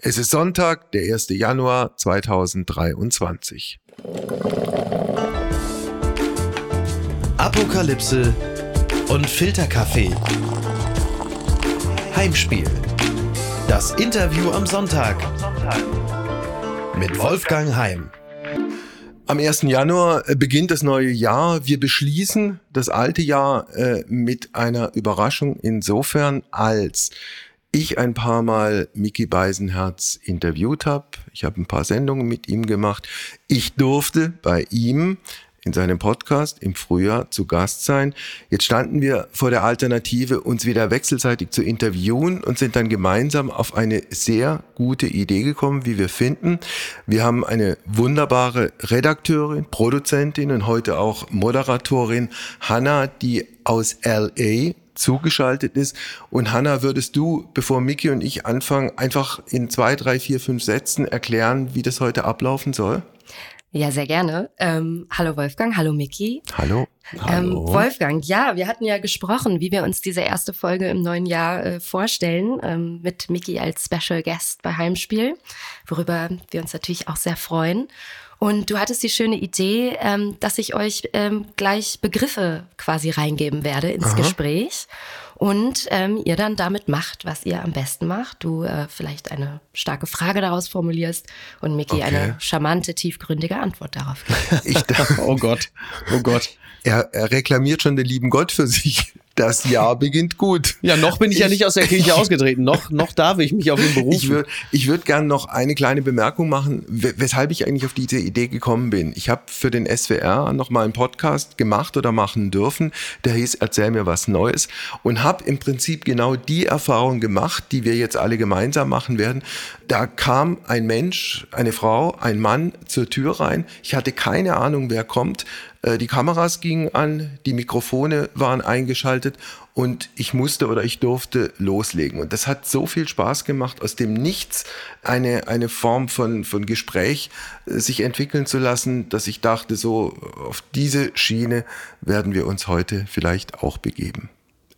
Es ist Sonntag, der 1. Januar 2023. Apokalypse und Filterkaffee. Heimspiel. Das Interview am Sonntag. Mit Wolfgang Heim. Am 1. Januar äh, beginnt das neue Jahr. Wir beschließen das alte Jahr äh, mit einer Überraschung insofern, als ich ein paar Mal Mickey Beisenherz interviewt habe. Ich habe ein paar Sendungen mit ihm gemacht. Ich durfte bei ihm in seinem Podcast im Frühjahr zu Gast sein. Jetzt standen wir vor der Alternative, uns wieder wechselseitig zu interviewen und sind dann gemeinsam auf eine sehr gute Idee gekommen, wie wir finden. Wir haben eine wunderbare Redakteurin, Produzentin und heute auch Moderatorin, Hannah, die aus LA zugeschaltet ist. Und Hanna, würdest du, bevor Miki und ich anfangen, einfach in zwei, drei, vier, fünf Sätzen erklären, wie das heute ablaufen soll? Ja, sehr gerne. Ähm, hallo Wolfgang, hallo Miki. Hallo. Ähm, hallo. Wolfgang, ja, wir hatten ja gesprochen, wie wir uns diese erste Folge im neuen Jahr äh, vorstellen, ähm, mit Miki als Special Guest bei Heimspiel, worüber wir uns natürlich auch sehr freuen. Und du hattest die schöne Idee, ähm, dass ich euch ähm, gleich Begriffe quasi reingeben werde ins Aha. Gespräch und ähm, ihr dann damit macht, was ihr am besten macht. Du äh, vielleicht eine starke Frage daraus formulierst und Miki okay. eine charmante, tiefgründige Antwort darauf gibt. Ich, oh Gott, oh Gott. Er, er reklamiert schon den lieben Gott für sich das Jahr beginnt gut. Ja, noch bin ich, ich ja nicht aus der Kirche ausgetreten. Noch, noch darf ich mich auf den Beruf. Ich würde ich würd gerne noch eine kleine Bemerkung machen, weshalb ich eigentlich auf diese Idee gekommen bin. Ich habe für den SWR noch mal einen Podcast gemacht oder machen dürfen, der hieß Erzähl mir was Neues und habe im Prinzip genau die Erfahrung gemacht, die wir jetzt alle gemeinsam machen werden. Da kam ein Mensch, eine Frau, ein Mann zur Tür rein. Ich hatte keine Ahnung, wer kommt. Äh, die Kameras gingen an, die Mikrofone waren eingeschaltet und ich musste oder ich durfte loslegen. Und das hat so viel Spaß gemacht, aus dem Nichts eine, eine Form von, von Gespräch äh, sich entwickeln zu lassen, dass ich dachte, so auf diese Schiene werden wir uns heute vielleicht auch begeben.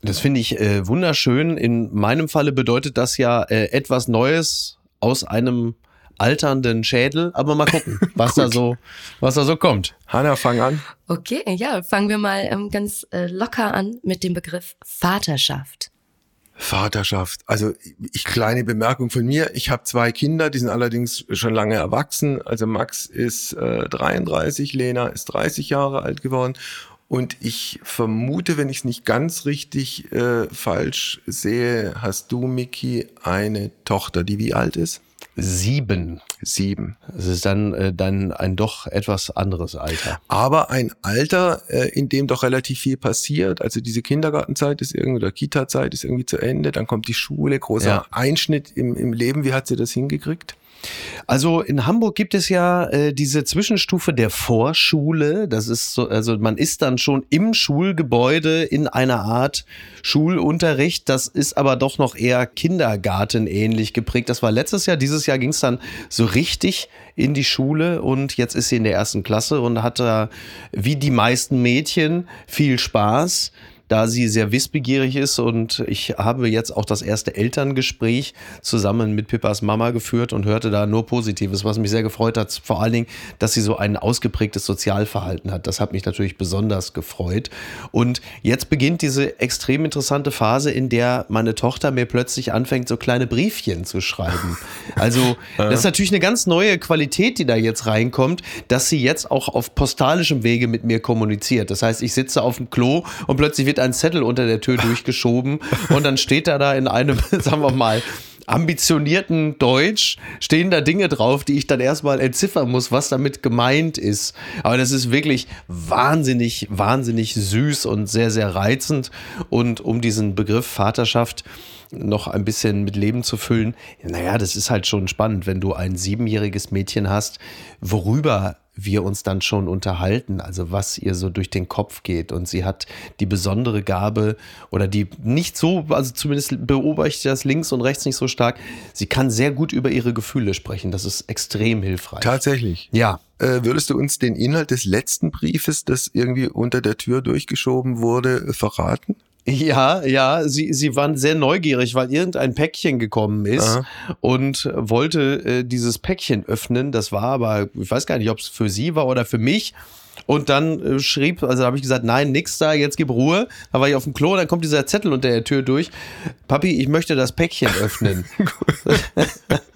Das finde ich äh, wunderschön. In meinem Falle bedeutet das ja äh, etwas Neues aus einem alternden Schädel, aber mal gucken, was da so, was da so kommt. Hanna, fang an. Okay, ja, fangen wir mal ähm, ganz äh, locker an mit dem Begriff Vaterschaft. Vaterschaft. Also ich kleine Bemerkung von mir. Ich habe zwei Kinder, die sind allerdings schon lange erwachsen. Also Max ist äh, 33, Lena ist 30 Jahre alt geworden. Und ich vermute, wenn ich es nicht ganz richtig äh, falsch sehe, hast du, Miki, eine Tochter, die wie alt ist? Sieben. Sieben. Das ist dann, äh, dann ein doch etwas anderes Alter. Aber ein Alter, äh, in dem doch relativ viel passiert. Also diese Kindergartenzeit ist irgendwie, oder Kita-Zeit ist irgendwie zu Ende. Dann kommt die Schule, großer ja. Einschnitt im, im Leben. Wie hat sie das hingekriegt? Also in Hamburg gibt es ja äh, diese Zwischenstufe der Vorschule. Das ist so, also man ist dann schon im Schulgebäude in einer Art Schulunterricht. Das ist aber doch noch eher Kindergartenähnlich geprägt. Das war letztes Jahr. Dieses Jahr ging es dann so richtig in die Schule und jetzt ist sie in der ersten Klasse und hat da wie die meisten Mädchen viel Spaß da sie sehr wissbegierig ist und ich habe jetzt auch das erste Elterngespräch zusammen mit Pippas Mama geführt und hörte da nur Positives, was mich sehr gefreut hat. Vor allen Dingen, dass sie so ein ausgeprägtes Sozialverhalten hat. Das hat mich natürlich besonders gefreut. Und jetzt beginnt diese extrem interessante Phase, in der meine Tochter mir plötzlich anfängt, so kleine Briefchen zu schreiben. Also, das ist natürlich eine ganz neue Qualität, die da jetzt reinkommt, dass sie jetzt auch auf postalischem Wege mit mir kommuniziert. Das heißt, ich sitze auf dem Klo und plötzlich wird ein Zettel unter der Tür durchgeschoben und dann steht er da in einem, sagen wir mal, ambitionierten Deutsch stehen da Dinge drauf, die ich dann erstmal entziffern muss, was damit gemeint ist. Aber das ist wirklich wahnsinnig, wahnsinnig süß und sehr, sehr reizend. Und um diesen Begriff Vaterschaft noch ein bisschen mit Leben zu füllen, naja, das ist halt schon spannend, wenn du ein siebenjähriges Mädchen hast, worüber wir uns dann schon unterhalten, also was ihr so durch den Kopf geht. Und sie hat die besondere Gabe oder die nicht so, also zumindest beobachte ich das links und rechts nicht so stark. Sie kann sehr gut über ihre Gefühle sprechen. Das ist extrem hilfreich. Tatsächlich. Ja. Äh, würdest du uns den Inhalt des letzten Briefes, das irgendwie unter der Tür durchgeschoben wurde, verraten? Ja, ja, sie, sie waren sehr neugierig, weil irgendein Päckchen gekommen ist Aha. und wollte äh, dieses Päckchen öffnen. Das war aber, ich weiß gar nicht, ob es für sie war oder für mich. Und dann äh, schrieb, also habe ich gesagt, nein, nix da, jetzt gib Ruhe. Da war ich auf dem Klo, dann kommt dieser Zettel unter der Tür durch. Papi, ich möchte das Päckchen öffnen.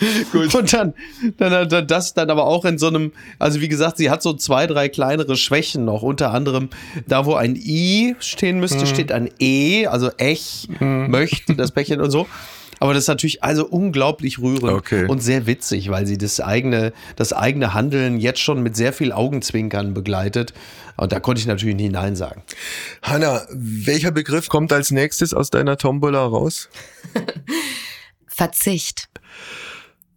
Gut. Und dann, dann, dann das dann aber auch in so einem, also wie gesagt, sie hat so zwei, drei kleinere Schwächen noch. Unter anderem, da wo ein I stehen müsste, hm. steht ein E, also Ech hm. möchte das Päckchen und so. Aber das ist natürlich also unglaublich rührend okay. und sehr witzig, weil sie das eigene, das eigene Handeln jetzt schon mit sehr viel Augenzwinkern begleitet. Und da konnte ich natürlich nicht Nein sagen. Hanna, welcher Begriff kommt als nächstes aus deiner Tombola raus? Verzicht.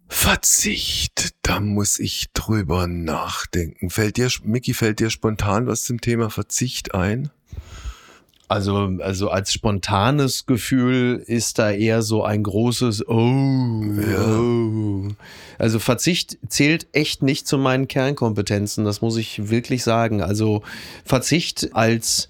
Verzicht, da muss ich drüber nachdenken. Fällt dir, Micky, fällt dir spontan was zum Thema Verzicht ein? Also, also als spontanes Gefühl ist da eher so ein großes Oh, ja. oh. Also Verzicht zählt echt nicht zu meinen Kernkompetenzen, das muss ich wirklich sagen. Also Verzicht als,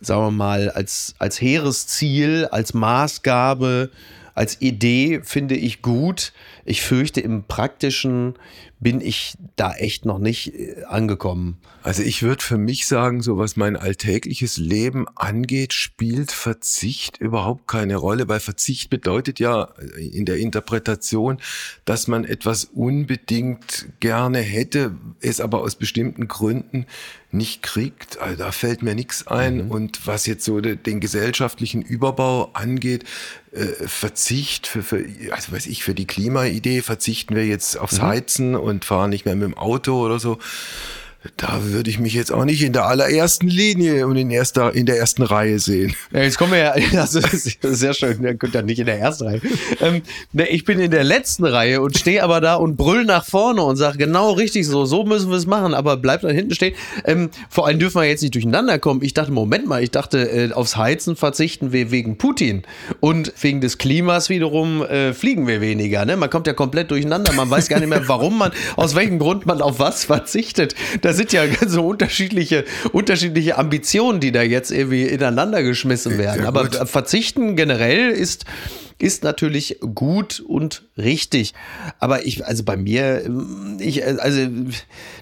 sagen wir mal, als, als hehres Ziel, als Maßgabe, als Idee finde ich gut. Ich fürchte, im praktischen bin ich da echt noch nicht äh, angekommen. Also ich würde für mich sagen, so was mein alltägliches Leben angeht, spielt Verzicht überhaupt keine Rolle, weil Verzicht bedeutet ja äh, in der Interpretation, dass man etwas unbedingt gerne hätte, es aber aus bestimmten Gründen nicht kriegt. Also da fällt mir nichts ein. Mhm. Und was jetzt so den gesellschaftlichen Überbau angeht, äh, Verzicht für, für, also weiß ich, für die Klimaidee verzichten wir jetzt aufs mhm. Heizen und fahren nicht mehr mit dem Auto oder so. Da würde ich mich jetzt auch nicht in der allerersten Linie und in, erster, in der ersten Reihe sehen. Ja, jetzt kommen wir ja, das ist sehr schön, der kommt ja nicht in der ersten Reihe. Ähm, ne, ich bin in der letzten Reihe und stehe aber da und brüll nach vorne und sage genau richtig so, so müssen wir es machen, aber bleibt da hinten stehen. Ähm, vor allem dürfen wir jetzt nicht durcheinander kommen. Ich dachte, Moment mal, ich dachte, äh, aufs Heizen verzichten wir wegen Putin und wegen des Klimas wiederum äh, fliegen wir weniger. Ne? Man kommt ja komplett durcheinander, man weiß gar nicht mehr, warum man, aus welchem Grund man auf was verzichtet. Das sind ja so unterschiedliche, unterschiedliche Ambitionen, die da jetzt irgendwie ineinander geschmissen werden. Ja, Aber verzichten generell ist ist natürlich gut und richtig. Aber ich, also bei mir, ich, also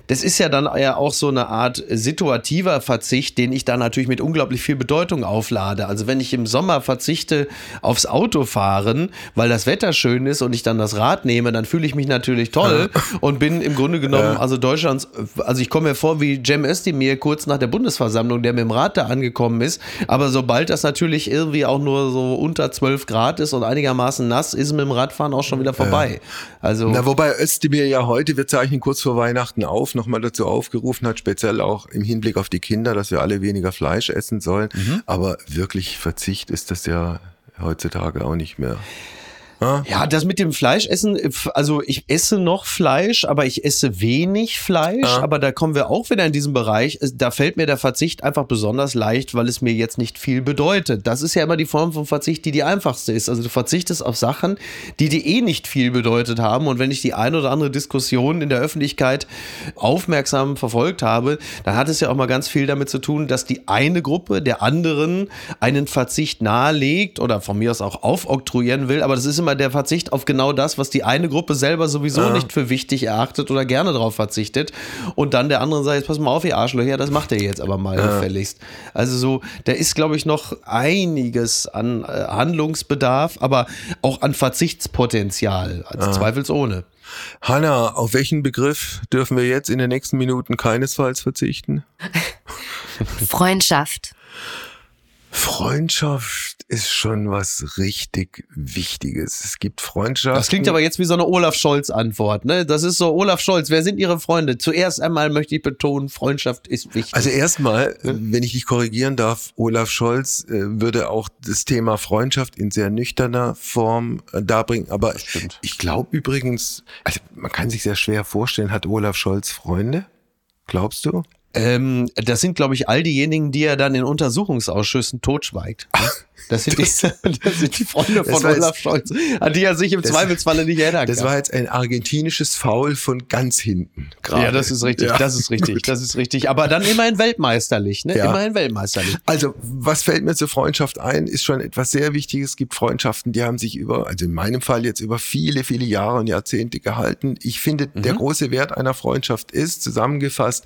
das ist ja dann ja auch so eine Art situativer Verzicht, den ich da natürlich mit unglaublich viel Bedeutung auflade. Also wenn ich im Sommer verzichte aufs Autofahren, weil das Wetter schön ist und ich dann das Rad nehme, dann fühle ich mich natürlich toll und bin im Grunde genommen, also Deutschlands, also ich komme mir vor wie Cem Özdemir kurz nach der Bundesversammlung, der mit dem Rad da angekommen ist. Aber sobald das natürlich irgendwie auch nur so unter 12 Grad ist und einigermaßen nass, ist mit dem Radfahren auch schon wieder vorbei. Also Na, wobei Özdemir ja heute, wir zeichnen kurz vor Weihnachten auf, nochmal dazu aufgerufen hat, speziell auch im Hinblick auf die Kinder, dass wir alle weniger Fleisch essen sollen. Mhm. Aber wirklich Verzicht ist das ja heutzutage auch nicht mehr. Ja, das mit dem Fleischessen, also ich esse noch Fleisch, aber ich esse wenig Fleisch. Ja. Aber da kommen wir auch wieder in diesem Bereich. Da fällt mir der Verzicht einfach besonders leicht, weil es mir jetzt nicht viel bedeutet. Das ist ja immer die Form von Verzicht, die die einfachste ist. Also du verzichtest auf Sachen, die dir eh nicht viel bedeutet haben. Und wenn ich die eine oder andere Diskussion in der Öffentlichkeit aufmerksam verfolgt habe, dann hat es ja auch mal ganz viel damit zu tun, dass die eine Gruppe der anderen einen Verzicht nahelegt oder von mir aus auch aufoktroyieren will. Aber das ist immer der Verzicht auf genau das, was die eine Gruppe selber sowieso ja. nicht für wichtig erachtet oder gerne darauf verzichtet. Und dann der andere sagt, jetzt pass mal auf, ihr Arschlöcher, das macht ihr jetzt aber mal ja. gefälligst. Also so, da ist, glaube ich, noch einiges an äh, Handlungsbedarf, aber auch an Verzichtspotenzial, also ja. zweifelsohne. Hanna, auf welchen Begriff dürfen wir jetzt in den nächsten Minuten keinesfalls verzichten? Freundschaft. Freundschaft ist schon was richtig Wichtiges. Es gibt Freundschaft. Das klingt aber jetzt wie so eine Olaf Scholz-Antwort. Ne? Das ist so, Olaf Scholz, wer sind Ihre Freunde? Zuerst einmal möchte ich betonen, Freundschaft ist wichtig. Also erstmal, wenn ich dich korrigieren darf, Olaf Scholz äh, würde auch das Thema Freundschaft in sehr nüchterner Form äh, darbringen. Aber ich glaube übrigens, also man kann sich sehr schwer vorstellen, hat Olaf Scholz Freunde? Glaubst du? Ähm, das sind, glaube ich, all diejenigen, die er dann in Untersuchungsausschüssen totschweigt. Das sind, das, die, das sind die Freunde von Olaf Scholz, an die er sich im das, Zweifelsfalle nicht erinnern kann. Das war jetzt ein argentinisches Foul von ganz hinten. Grade. Ja, das ist richtig, ja. das ist richtig, das ist richtig. Aber dann immerhin weltmeisterlich, ne? Ja. Immerhin weltmeisterlich. Also, was fällt mir zur Freundschaft ein, ist schon etwas sehr Wichtiges. Es gibt Freundschaften, die haben sich über, also in meinem Fall jetzt über viele, viele Jahre und Jahrzehnte gehalten. Ich finde, mhm. der große Wert einer Freundschaft ist, zusammengefasst,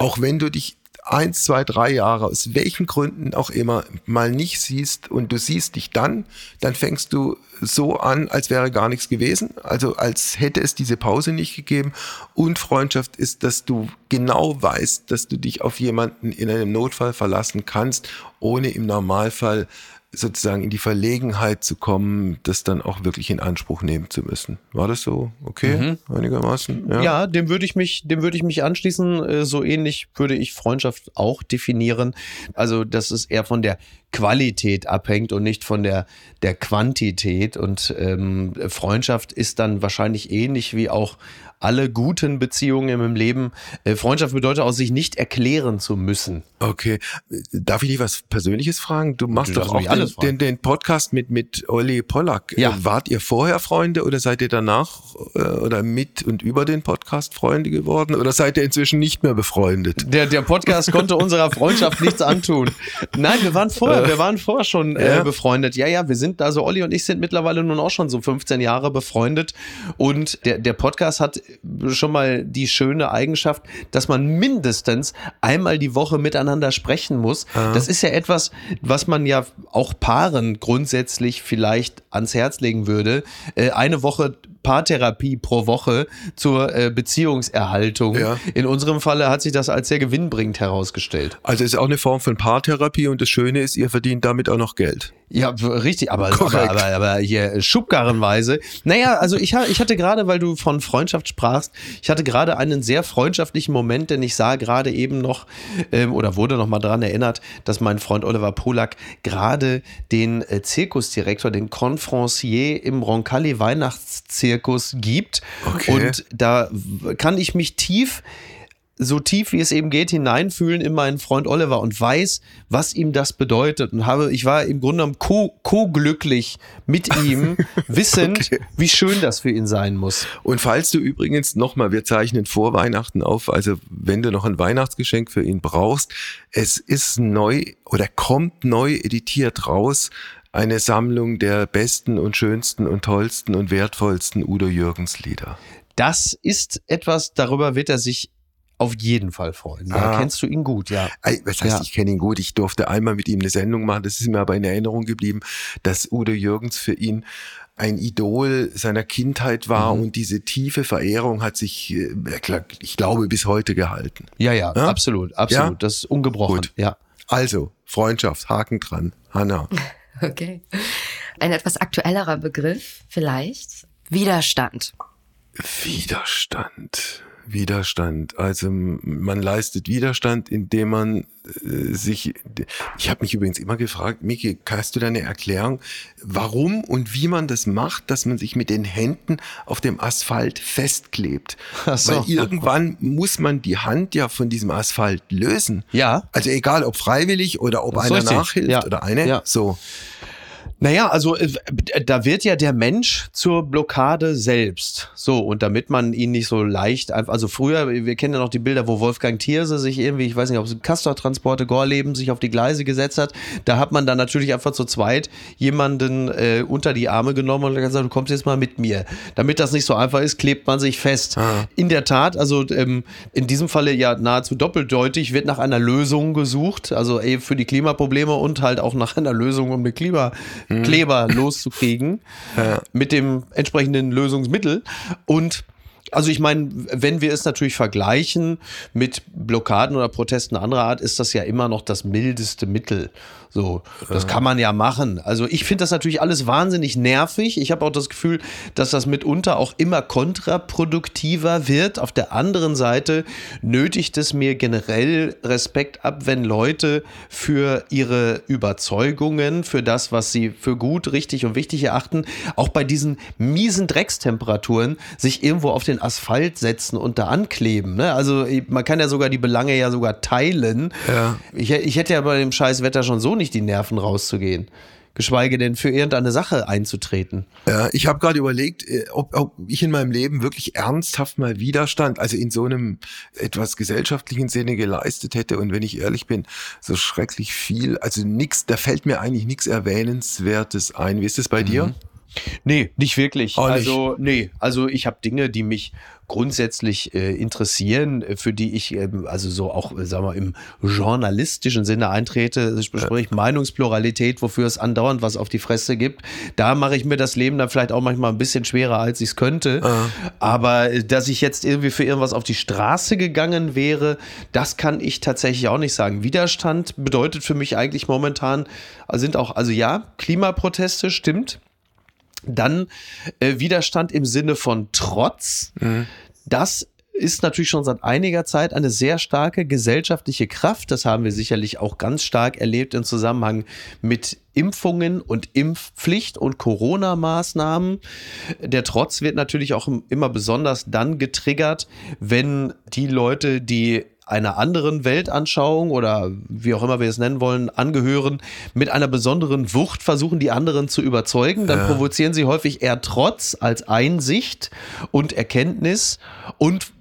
auch wenn du dich eins, zwei, drei Jahre, aus welchen Gründen auch immer, mal nicht siehst und du siehst dich dann, dann fängst du so an, als wäre gar nichts gewesen, also als hätte es diese Pause nicht gegeben. Und Freundschaft ist, dass du genau weißt, dass du dich auf jemanden in einem Notfall verlassen kannst, ohne im Normalfall sozusagen in die Verlegenheit zu kommen, das dann auch wirklich in Anspruch nehmen zu müssen. War das so okay mhm. einigermaßen? Ja. ja, dem würde ich mich, dem würde ich mich anschließen. Äh, so ähnlich würde ich Freundschaft auch definieren. Also, dass es eher von der Qualität abhängt und nicht von der, der Quantität. Und ähm, Freundschaft ist dann wahrscheinlich ähnlich wie auch alle guten Beziehungen im Leben. Äh, Freundschaft bedeutet auch, sich nicht erklären zu müssen. Okay. Darf ich dich was Persönliches fragen? Du machst du doch auch den, den, den, Podcast mit, mit Olli Pollack. Ja. Wart ihr vorher Freunde oder seid ihr danach äh, oder mit und über den Podcast Freunde geworden oder seid ihr inzwischen nicht mehr befreundet? Der, der Podcast konnte unserer Freundschaft nichts antun. Nein, wir waren vorher, wir waren vorher schon äh, ja. befreundet. Ja, ja, wir sind, also Olli und ich sind mittlerweile nun auch schon so 15 Jahre befreundet und der, der Podcast hat schon mal die schöne Eigenschaft, dass man mindestens einmal die Woche miteinander sprechen muss. Aha. Das ist ja etwas, was man ja auch Paaren grundsätzlich vielleicht ans Herz legen würde. Äh, eine Woche Paartherapie pro Woche zur äh, Beziehungserhaltung. Ja. In unserem Falle hat sich das als sehr gewinnbringend herausgestellt. Also es ist auch eine Form von Paartherapie und das Schöne ist, ihr verdient damit auch noch Geld. Ja, richtig, aber, aber, aber, aber hier schubkarrenweise. Naja, also ich, ich hatte gerade, weil du von Freundschaft sprachst, ich hatte gerade einen sehr freundschaftlichen Moment, denn ich sah gerade eben noch ähm, oder wurde noch mal daran erinnert, dass mein Freund Oliver Polak gerade den äh, Zirkusdirektor, den Confrancier im Roncalli Weihnachtszirkus gibt. Okay. Und da kann ich mich tief so tief wie es eben geht hineinfühlen in meinen Freund Oliver und weiß, was ihm das bedeutet und habe, ich war im Grunde genommen co-glücklich mit ihm, wissend, okay. wie schön das für ihn sein muss. Und falls du übrigens nochmal, wir zeichnen vor Weihnachten auf, also wenn du noch ein Weihnachtsgeschenk für ihn brauchst, es ist neu oder kommt neu editiert raus eine Sammlung der besten und schönsten und tollsten und wertvollsten Udo Jürgens Lieder. Das ist etwas, darüber wird er sich auf jeden Fall freuen. Ja, ah. kennst du ihn gut, ja. Was heißt, ja. ich kenne ihn gut. Ich durfte einmal mit ihm eine Sendung machen. Das ist mir aber in Erinnerung geblieben, dass Udo Jürgens für ihn ein Idol seiner Kindheit war mhm. und diese tiefe Verehrung hat sich, äh, ich glaube, bis heute gehalten. Ja, ja, ja? absolut, absolut. Ja? Das ist ungebrochen. Gut. Ja. Also, Freundschaft, Haken dran. Hanna. Okay. Ein etwas aktuellerer Begriff vielleicht. Widerstand. Widerstand. Widerstand. Also man leistet Widerstand, indem man äh, sich. Ich habe mich übrigens immer gefragt, Miki, hast du da eine Erklärung, warum und wie man das macht, dass man sich mit den Händen auf dem Asphalt festklebt? So. Weil irgendwann muss man die Hand ja von diesem Asphalt lösen. Ja. Also egal, ob freiwillig oder ob einer nachhilft ja. oder eine. Ja. So. Naja, also äh, da wird ja der Mensch zur Blockade selbst. So, und damit man ihn nicht so leicht einfach, also früher, wir kennen ja noch die Bilder, wo Wolfgang Thierse sich irgendwie, ich weiß nicht, ob es Castor-Transporte, Gorleben sich auf die Gleise gesetzt hat. Da hat man dann natürlich einfach zu zweit jemanden äh, unter die Arme genommen und gesagt, du kommst jetzt mal mit mir. Damit das nicht so einfach ist, klebt man sich fest. Ah. In der Tat, also ähm, in diesem Falle ja nahezu doppeldeutig, wird nach einer Lösung gesucht, also eben für die Klimaprobleme und halt auch nach einer Lösung, um eine Klima mhm. Kleber loszukriegen ja. mit dem entsprechenden Lösungsmittel. Und also ich meine, wenn wir es natürlich vergleichen mit Blockaden oder Protesten anderer Art, ist das ja immer noch das mildeste Mittel. So, das kann man ja machen. Also ich finde das natürlich alles wahnsinnig nervig. Ich habe auch das Gefühl, dass das mitunter auch immer kontraproduktiver wird. Auf der anderen Seite nötigt es mir generell Respekt ab, wenn Leute für ihre Überzeugungen, für das, was sie für gut, richtig und wichtig erachten, auch bei diesen miesen Dreckstemperaturen sich irgendwo auf den Asphalt setzen und da ankleben. Ne? Also man kann ja sogar die Belange ja sogar teilen. Ja. Ich, ich hätte ja bei dem scheiß Wetter schon so nicht die Nerven rauszugehen geschweige denn für irgendeine Sache einzutreten. Ja, ich habe gerade überlegt, äh, ob, ob ich in meinem Leben wirklich ernsthaft mal Widerstand, also in so einem etwas gesellschaftlichen Sinne geleistet hätte. Und wenn ich ehrlich bin, so schrecklich viel, also nix, da fällt mir eigentlich nichts Erwähnenswertes ein. Wie ist es bei mhm. dir? Nee, nicht wirklich. Auch also, nicht. nee, also ich habe Dinge, die mich grundsätzlich äh, interessieren, äh, für die ich ähm, also so auch, äh, sagen wir, im journalistischen Sinne eintrete, ich bespreche ja. Meinungspluralität, wofür es andauernd was auf die Fresse gibt. Da mache ich mir das Leben dann vielleicht auch manchmal ein bisschen schwerer, als ich es könnte. Aber äh, dass ich jetzt irgendwie für irgendwas auf die Straße gegangen wäre, das kann ich tatsächlich auch nicht sagen. Widerstand bedeutet für mich eigentlich momentan, sind auch, also ja, Klimaproteste, stimmt. Dann äh, Widerstand im Sinne von Trotz. Mhm. Das ist natürlich schon seit einiger Zeit eine sehr starke gesellschaftliche Kraft. Das haben wir sicherlich auch ganz stark erlebt im Zusammenhang mit Impfungen und Impfpflicht und Corona-Maßnahmen. Der Trotz wird natürlich auch immer besonders dann getriggert, wenn die Leute, die einer anderen Weltanschauung oder wie auch immer wir es nennen wollen, angehören, mit einer besonderen Wucht versuchen, die anderen zu überzeugen. Dann ja. provozieren sie häufig eher Trotz als Einsicht und Erkenntnis und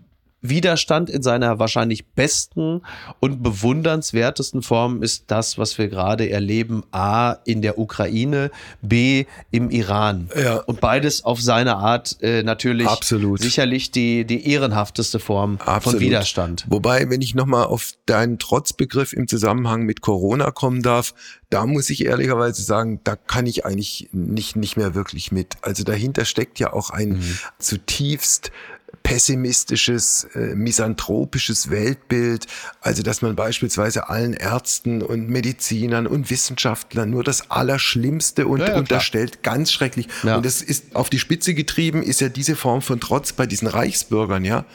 Widerstand in seiner wahrscheinlich besten und bewundernswertesten Form ist das, was wir gerade erleben. A, in der Ukraine, B, im Iran. Ja. Und beides auf seine Art äh, natürlich Absolut. sicherlich die, die ehrenhafteste Form Absolut. von Widerstand. Wobei, wenn ich nochmal auf deinen Trotzbegriff im Zusammenhang mit Corona kommen darf, da muss ich ehrlicherweise sagen, da kann ich eigentlich nicht, nicht mehr wirklich mit. Also dahinter steckt ja auch ein mhm. zutiefst pessimistisches, äh, misanthropisches Weltbild, also dass man beispielsweise allen Ärzten und Medizinern und Wissenschaftlern nur das Allerschlimmste und ja, ja, unterstellt, ganz schrecklich. Ja. Und das ist auf die Spitze getrieben, ist ja diese Form von Trotz bei diesen Reichsbürgern, ja,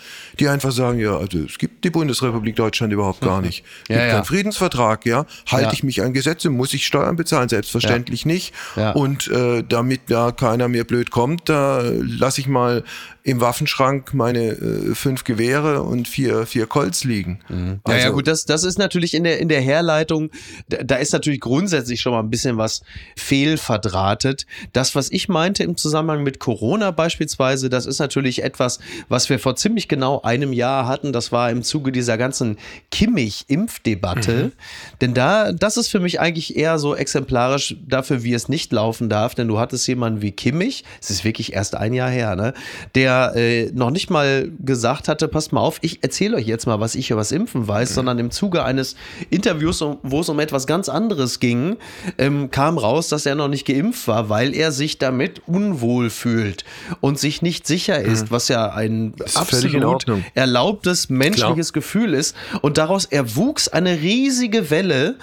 die einfach sagen, ja, also es gibt die Bundesrepublik Deutschland überhaupt gar nicht. Es gibt keinen Friedensvertrag, ja, halte ich mich an Gesetze, muss ich Steuern bezahlen, selbstverständlich nicht. Und äh, damit da keiner mir blöd kommt, da lasse ich mal im Waffenschrank meine äh, fünf Gewehre und vier, vier Colts liegen. Mhm. Also, ja, ja, gut, das, das ist natürlich in der, in der Herleitung, da, da ist natürlich grundsätzlich schon mal ein bisschen was fehlverdrahtet. Das, was ich meinte im Zusammenhang mit Corona beispielsweise, das ist natürlich etwas, was wir vor ziemlich genau einem Jahr hatten. Das war im Zuge dieser ganzen Kimmich-Impfdebatte. Mhm. Denn da, das ist für mich eigentlich eher so exemplarisch dafür, wie es nicht laufen darf. Denn du hattest jemanden wie Kimmich, es ist wirklich erst ein Jahr her, ne? Der der äh, noch nicht mal gesagt hatte, passt mal auf, ich erzähle euch jetzt mal, was ich über das Impfen weiß, mhm. sondern im Zuge eines Interviews, wo es um etwas ganz anderes ging, ähm, kam raus, dass er noch nicht geimpft war, weil er sich damit unwohl fühlt und sich nicht sicher ist, mhm. was ja ein ist absolut erlaubtes menschliches Klar. Gefühl ist. Und daraus erwuchs eine riesige Welle,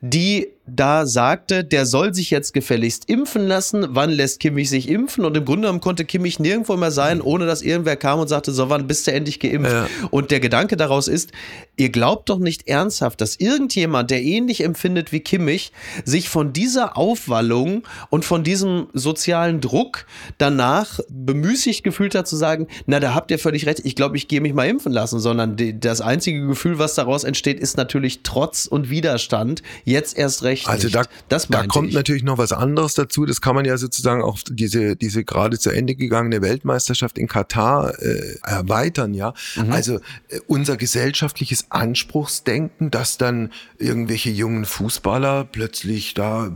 die da sagte, der soll sich jetzt gefälligst impfen lassen. Wann lässt Kimmich sich impfen? Und im Grunde genommen konnte Kimmich nirgendwo mehr sein, ohne dass irgendwer kam und sagte, so wann bist du endlich geimpft? Ja. Und der Gedanke daraus ist, ihr glaubt doch nicht ernsthaft, dass irgendjemand, der ähnlich empfindet wie Kimmich, sich von dieser Aufwallung und von diesem sozialen Druck danach bemüßigt gefühlt hat zu sagen, na, da habt ihr völlig recht, ich glaube, ich gehe mich mal impfen lassen, sondern die, das einzige Gefühl, was daraus entsteht, ist natürlich Trotz und Widerstand. Jetzt erst recht Recht also da, da kommt ich. natürlich noch was anderes dazu. Das kann man ja sozusagen auch diese, diese gerade zu Ende gegangene Weltmeisterschaft in Katar äh, erweitern, ja. Mhm. Also äh, unser gesellschaftliches Anspruchsdenken, dass dann irgendwelche jungen Fußballer plötzlich da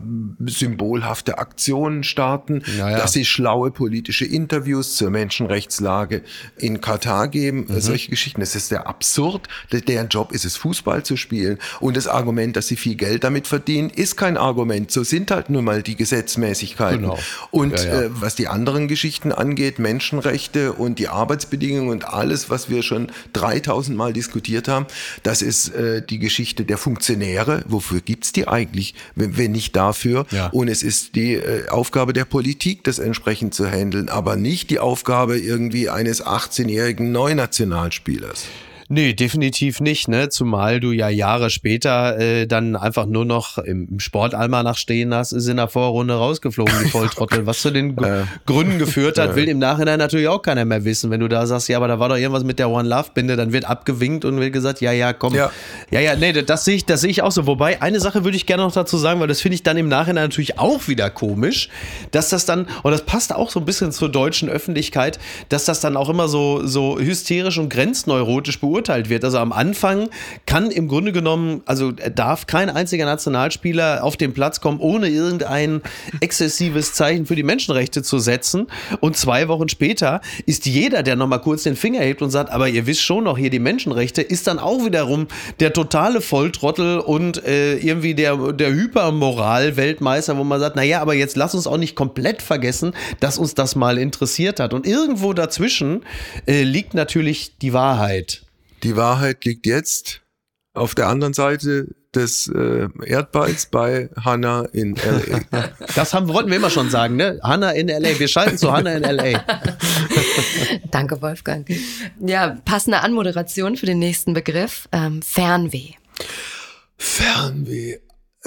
symbolhafte Aktionen starten, ja, dass sie schlaue politische Interviews zur Menschenrechtslage in Katar geben, mhm. solche Geschichten. Das ist sehr absurd. Deren Job ist es, Fußball zu spielen. Und das Argument, dass sie viel Geld damit verdienen, ist kein Argument. So sind halt nun mal die Gesetzmäßigkeiten. Genau. Und ja, ja. Äh, was die anderen Geschichten angeht, Menschenrechte und die Arbeitsbedingungen und alles, was wir schon 3000 Mal diskutiert haben, das ist äh, die Geschichte der Funktionäre. Wofür gibt's die eigentlich, wenn, wenn nicht dafür? Ja. Und es ist die äh, Aufgabe der Politik, das entsprechend zu handeln, aber nicht die Aufgabe irgendwie eines 18-jährigen Neunationalspielers. Nee, definitiv nicht, ne? Zumal du ja Jahre später äh, dann einfach nur noch im Sportalmanach stehen hast, ist in der Vorrunde rausgeflogen, die Volltrottel. Was zu den äh. Gründen geführt hat, will im Nachhinein natürlich auch keiner mehr wissen. Wenn du da sagst, ja, aber da war doch irgendwas mit der One Love Binde, dann wird abgewinkt und wird gesagt, ja, ja, komm. Ja, ja, ja nee, das sehe ich, das sehe ich auch so. Wobei, eine Sache würde ich gerne noch dazu sagen, weil das finde ich dann im Nachhinein natürlich auch wieder komisch, dass das dann, und das passt auch so ein bisschen zur deutschen Öffentlichkeit, dass das dann auch immer so, so hysterisch und grenzneurotisch beurteilt beurteilt wird. Also am Anfang kann im Grunde genommen, also darf kein einziger Nationalspieler auf den Platz kommen, ohne irgendein exzessives Zeichen für die Menschenrechte zu setzen. Und zwei Wochen später ist jeder, der nochmal kurz den Finger hebt und sagt, aber ihr wisst schon noch hier die Menschenrechte, ist dann auch wiederum der totale Volltrottel und äh, irgendwie der, der Hypermoral-Weltmeister, wo man sagt, naja, aber jetzt lass uns auch nicht komplett vergessen, dass uns das mal interessiert hat. Und irgendwo dazwischen äh, liegt natürlich die Wahrheit. Die Wahrheit liegt jetzt auf der anderen Seite des äh, Erdballs bei Hannah in LA. Das haben, wollten wir immer schon sagen, ne? Hannah in LA. Wir schalten zu Hannah in LA. Danke, Wolfgang. Ja, passende Anmoderation für den nächsten Begriff. Ähm, Fernweh. Fernweh.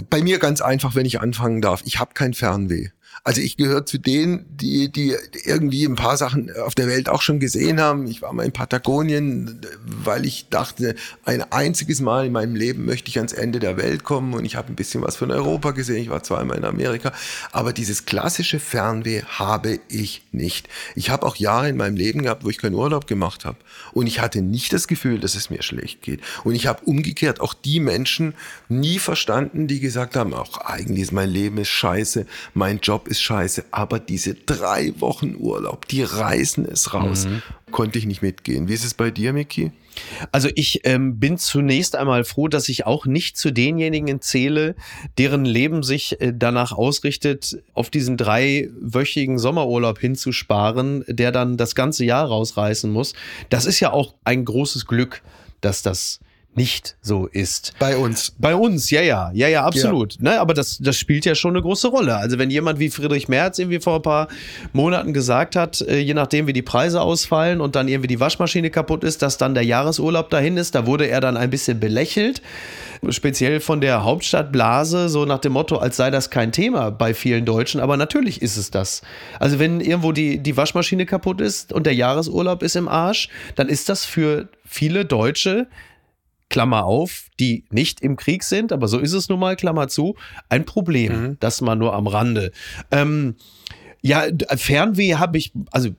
Bei mir ganz einfach, wenn ich anfangen darf. Ich habe kein Fernweh. Also ich gehöre zu denen, die, die irgendwie ein paar Sachen auf der Welt auch schon gesehen haben. Ich war mal in Patagonien, weil ich dachte, ein einziges Mal in meinem Leben möchte ich ans Ende der Welt kommen und ich habe ein bisschen was von Europa gesehen. Ich war zweimal in Amerika. Aber dieses klassische Fernweh habe ich nicht. Ich habe auch Jahre in meinem Leben gehabt, wo ich keinen Urlaub gemacht habe. Und ich hatte nicht das Gefühl, dass es mir schlecht geht. Und ich habe umgekehrt auch die Menschen nie verstanden, die gesagt haben, auch eigentlich ist mein Leben ist scheiße, mein Job ist ist scheiße, aber diese drei Wochen Urlaub, die reißen es raus. Mhm. Konnte ich nicht mitgehen. Wie ist es bei dir, Miki? Also ich ähm, bin zunächst einmal froh, dass ich auch nicht zu denjenigen zähle, deren Leben sich äh, danach ausrichtet, auf diesen dreiwöchigen Sommerurlaub hinzusparen, der dann das ganze Jahr rausreißen muss. Das ist ja auch ein großes Glück, dass das nicht so ist. Bei uns. Bei uns, ja, ja, ja, ja, absolut. Ja. Ne, aber das, das spielt ja schon eine große Rolle. Also wenn jemand wie Friedrich Merz irgendwie vor ein paar Monaten gesagt hat, äh, je nachdem wie die Preise ausfallen und dann irgendwie die Waschmaschine kaputt ist, dass dann der Jahresurlaub dahin ist, da wurde er dann ein bisschen belächelt. Speziell von der Hauptstadtblase, so nach dem Motto, als sei das kein Thema bei vielen Deutschen. Aber natürlich ist es das. Also wenn irgendwo die, die Waschmaschine kaputt ist und der Jahresurlaub ist im Arsch, dann ist das für viele Deutsche Klammer auf, die nicht im Krieg sind, aber so ist es nun mal, Klammer zu, ein Problem. Mhm. Das mal nur am Rande. Ähm, ja, Fernweh habe ich, also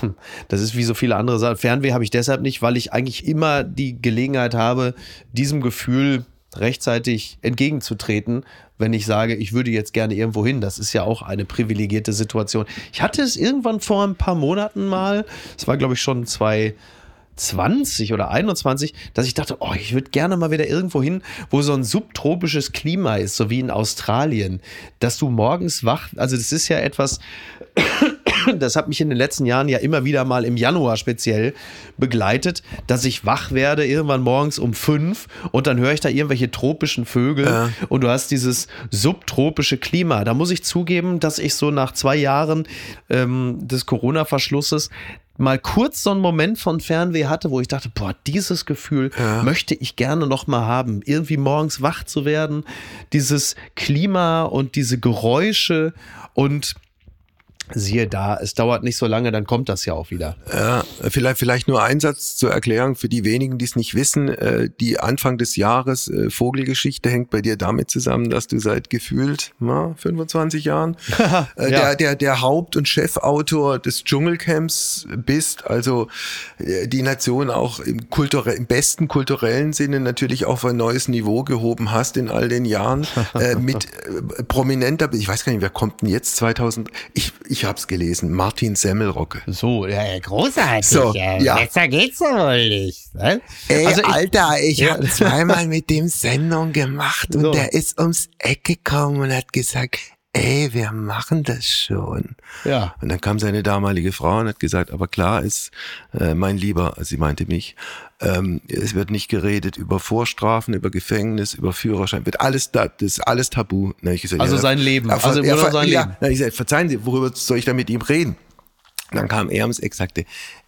das ist wie so viele andere Sachen, Fernweh habe ich deshalb nicht, weil ich eigentlich immer die Gelegenheit habe, diesem Gefühl rechtzeitig entgegenzutreten, wenn ich sage, ich würde jetzt gerne irgendwo hin. Das ist ja auch eine privilegierte Situation. Ich hatte es irgendwann vor ein paar Monaten mal, es war glaube ich schon zwei 20 oder 21, dass ich dachte, oh, ich würde gerne mal wieder irgendwo hin, wo so ein subtropisches Klima ist, so wie in Australien, dass du morgens wach, also das ist ja etwas, das hat mich in den letzten Jahren ja immer wieder mal im Januar speziell begleitet, dass ich wach werde irgendwann morgens um fünf und dann höre ich da irgendwelche tropischen Vögel ja. und du hast dieses subtropische Klima. Da muss ich zugeben, dass ich so nach zwei Jahren ähm, des Corona-Verschlusses mal kurz so einen Moment von Fernweh hatte, wo ich dachte, boah, dieses Gefühl ja. möchte ich gerne noch mal haben, irgendwie morgens wach zu werden, dieses Klima und diese Geräusche und siehe da, es dauert nicht so lange, dann kommt das ja auch wieder. Ja, vielleicht, vielleicht nur ein Satz zur Erklärung für die wenigen, die es nicht wissen. Äh, die Anfang des Jahres äh, Vogelgeschichte hängt bei dir damit zusammen, dass du seit gefühlt na, 25 Jahren äh, ja. der, der, der Haupt- und Chefautor des Dschungelcamps bist. Also die Nation auch im, kulturell, im besten kulturellen Sinne natürlich auf ein neues Niveau gehoben hast in all den Jahren. mit prominenter, ich weiß gar nicht, wer kommt denn jetzt 2000? Ich, ich habe es gelesen, Martin Semmelrocke. So, ja, großartig. So, ja. Besser geht's ja wohl nicht. Ne? Ey, also ich, Alter, ich ja. habe zweimal mit dem Sendung gemacht so. und der ist ums Eck gekommen und hat gesagt, ey, wir machen das schon. Ja. Und dann kam seine damalige Frau und hat gesagt, aber klar ist, äh, mein Lieber, sie meinte mich, ähm, es wird nicht geredet über Vorstrafen, über Gefängnis, über Führerschein, wird alles da, das ist alles tabu. Na, ich gesagt, also ja, sein Leben, also ja, sein ja, Leben. Na, ich gesagt, verzeihen Sie, worüber soll ich da mit ihm reden? dann kam er ums Eck und sagte,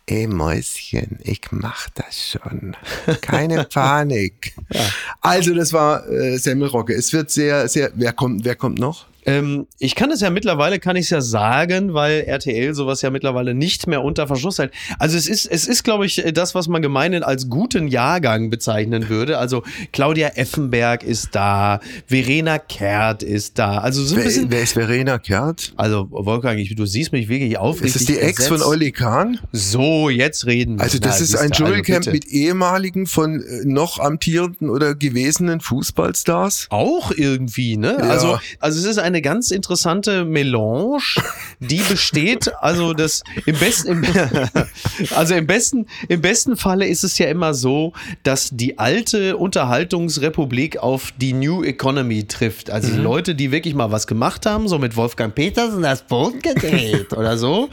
ey Mäuschen, ich mach das schon. Keine Panik. ja. Also das war äh, Semmelrocke. Es wird sehr, sehr, wer kommt, wer kommt noch? Ähm, ich kann es ja mittlerweile, kann ich es ja sagen, weil RTL sowas ja mittlerweile nicht mehr unter Verschluss hält. Also es ist, es ist, glaube ich, das, was man gemeinhin als guten Jahrgang bezeichnen würde. Also Claudia Effenberg ist da, Verena Kehrt ist da. Also so ein wer, bisschen. Wer ist Verena Kehrt? Also Wolfgang, ich, du siehst mich wirklich aufrichtig. Ist das die Ex ersetzt. von Olli Kahn? So, jetzt reden wir. Also das Na, ist ein Dschungelcamp also mit ehemaligen von äh, noch amtierenden oder gewesenen Fußballstars? Auch irgendwie, ne? Ja. Also, also es ist eine eine ganz interessante Melange, die besteht, also das im besten, also im besten, im besten Falle ist es ja immer so, dass die alte Unterhaltungsrepublik auf die New Economy trifft. Also mhm. Leute, die wirklich mal was gemacht haben, so mit Wolfgang Petersen das Boot gedreht oder so.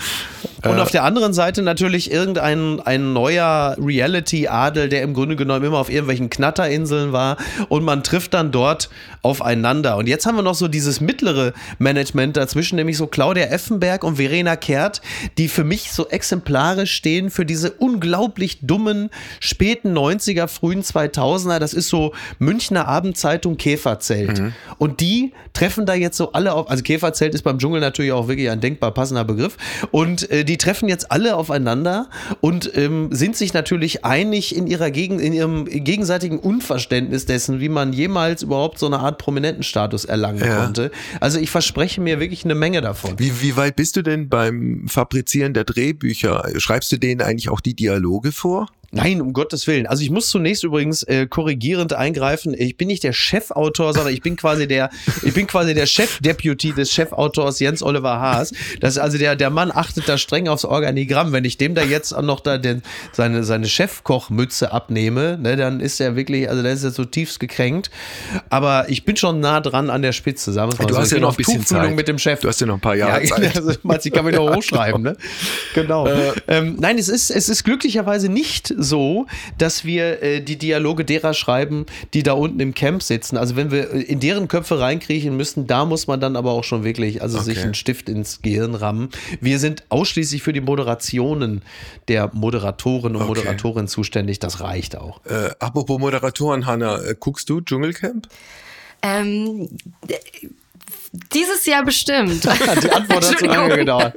Und äh. auf der anderen Seite natürlich irgendein ein neuer Reality-Adel, der im Grunde genommen immer auf irgendwelchen Knatterinsel war und man trifft dann dort aufeinander. Und jetzt haben wir noch so dieses mittlere Management dazwischen, nämlich so Claudia Effenberg und Verena Kehrt, die für mich so exemplarisch stehen für diese unglaublich dummen späten 90er, frühen 2000er. Das ist so Münchner Abendzeitung Käferzelt. Mhm. Und die treffen da jetzt so alle auf, also Käferzelt ist beim Dschungel natürlich auch wirklich ein denkbar passender Begriff. Und äh, die treffen jetzt alle aufeinander und ähm, sind sich natürlich einig in ihrer Gegen, in ihrem gegenseitigen Unverständnis dessen, wie man jemals überhaupt so eine Art Prominentenstatus erlangen ja. konnte. Also ich verspreche mir wirklich eine Menge davon. Wie, wie weit bist du denn beim Fabrizieren der Drehbücher? Schreibst du denen eigentlich auch die Dialoge vor? Nein, um Gottes Willen. Also ich muss zunächst übrigens äh, korrigierend eingreifen. Ich bin nicht der Chefautor, sondern ich bin quasi der, ich bin quasi der Chefdeputy des Chefautors Jens Oliver Haas. Das ist also der, der Mann achtet da streng aufs Organigramm. Wenn ich dem da jetzt noch da den, seine, seine Chefkochmütze abnehme, ne, dann ist er wirklich, also dann ist er so tiefst gekränkt. Aber ich bin schon nah dran an der Spitze, sagen wir mal Du so. hast ja noch ein bisschen Zeit. mit dem Chef. Du hast ja noch ein paar Jahre ja, Zeit. Also, ich kann mich noch hochschreiben, ne? Genau. Äh, ähm, nein, es ist, es ist glücklicherweise nicht so, dass wir äh, die Dialoge derer schreiben, die da unten im Camp sitzen. Also wenn wir in deren Köpfe reinkriechen müssen, da muss man dann aber auch schon wirklich, also okay. sich einen Stift ins Gehirn rammen. Wir sind ausschließlich für die Moderationen der Moderatoren und okay. Moderatorinnen zuständig. Das reicht auch. Äh, apropos Moderatoren, Hanna, äh, guckst du Dschungelcamp? Ähm, dieses Jahr bestimmt. Die Antwort hat zu lange gedauert.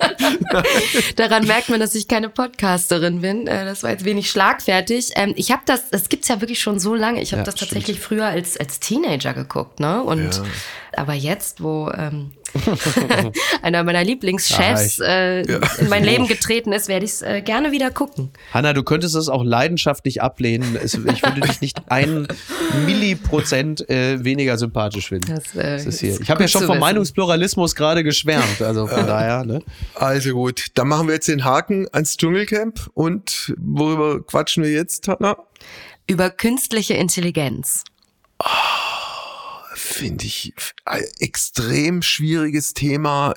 Daran merkt man, dass ich keine Podcasterin bin. Äh, das war jetzt wenig schlagfertig. Ähm, ich habe das, das gibt's ja wirklich schon so lange. Ich habe ja, das tatsächlich stimmt. früher als, als Teenager geguckt, ne? Und ja. aber jetzt, wo ähm, einer meiner Lieblingschefs äh, ja. in mein Leben getreten ist, werde ich es äh, gerne wieder gucken. Hanna, du könntest es auch leidenschaftlich ablehnen. Es, ich würde dich nicht ein Milliprozent äh, weniger sympathisch finden. Das, äh, das ist hier. Ich habe ja schon vom Meinungspluralismus gerade geschwärmt. Also von daher. Ne? Also gut, dann machen wir jetzt den Haken ans Dschungelcamp. Und worüber quatschen wir jetzt, Hanna? Über künstliche Intelligenz. Oh finde ich, ein extrem schwieriges Thema,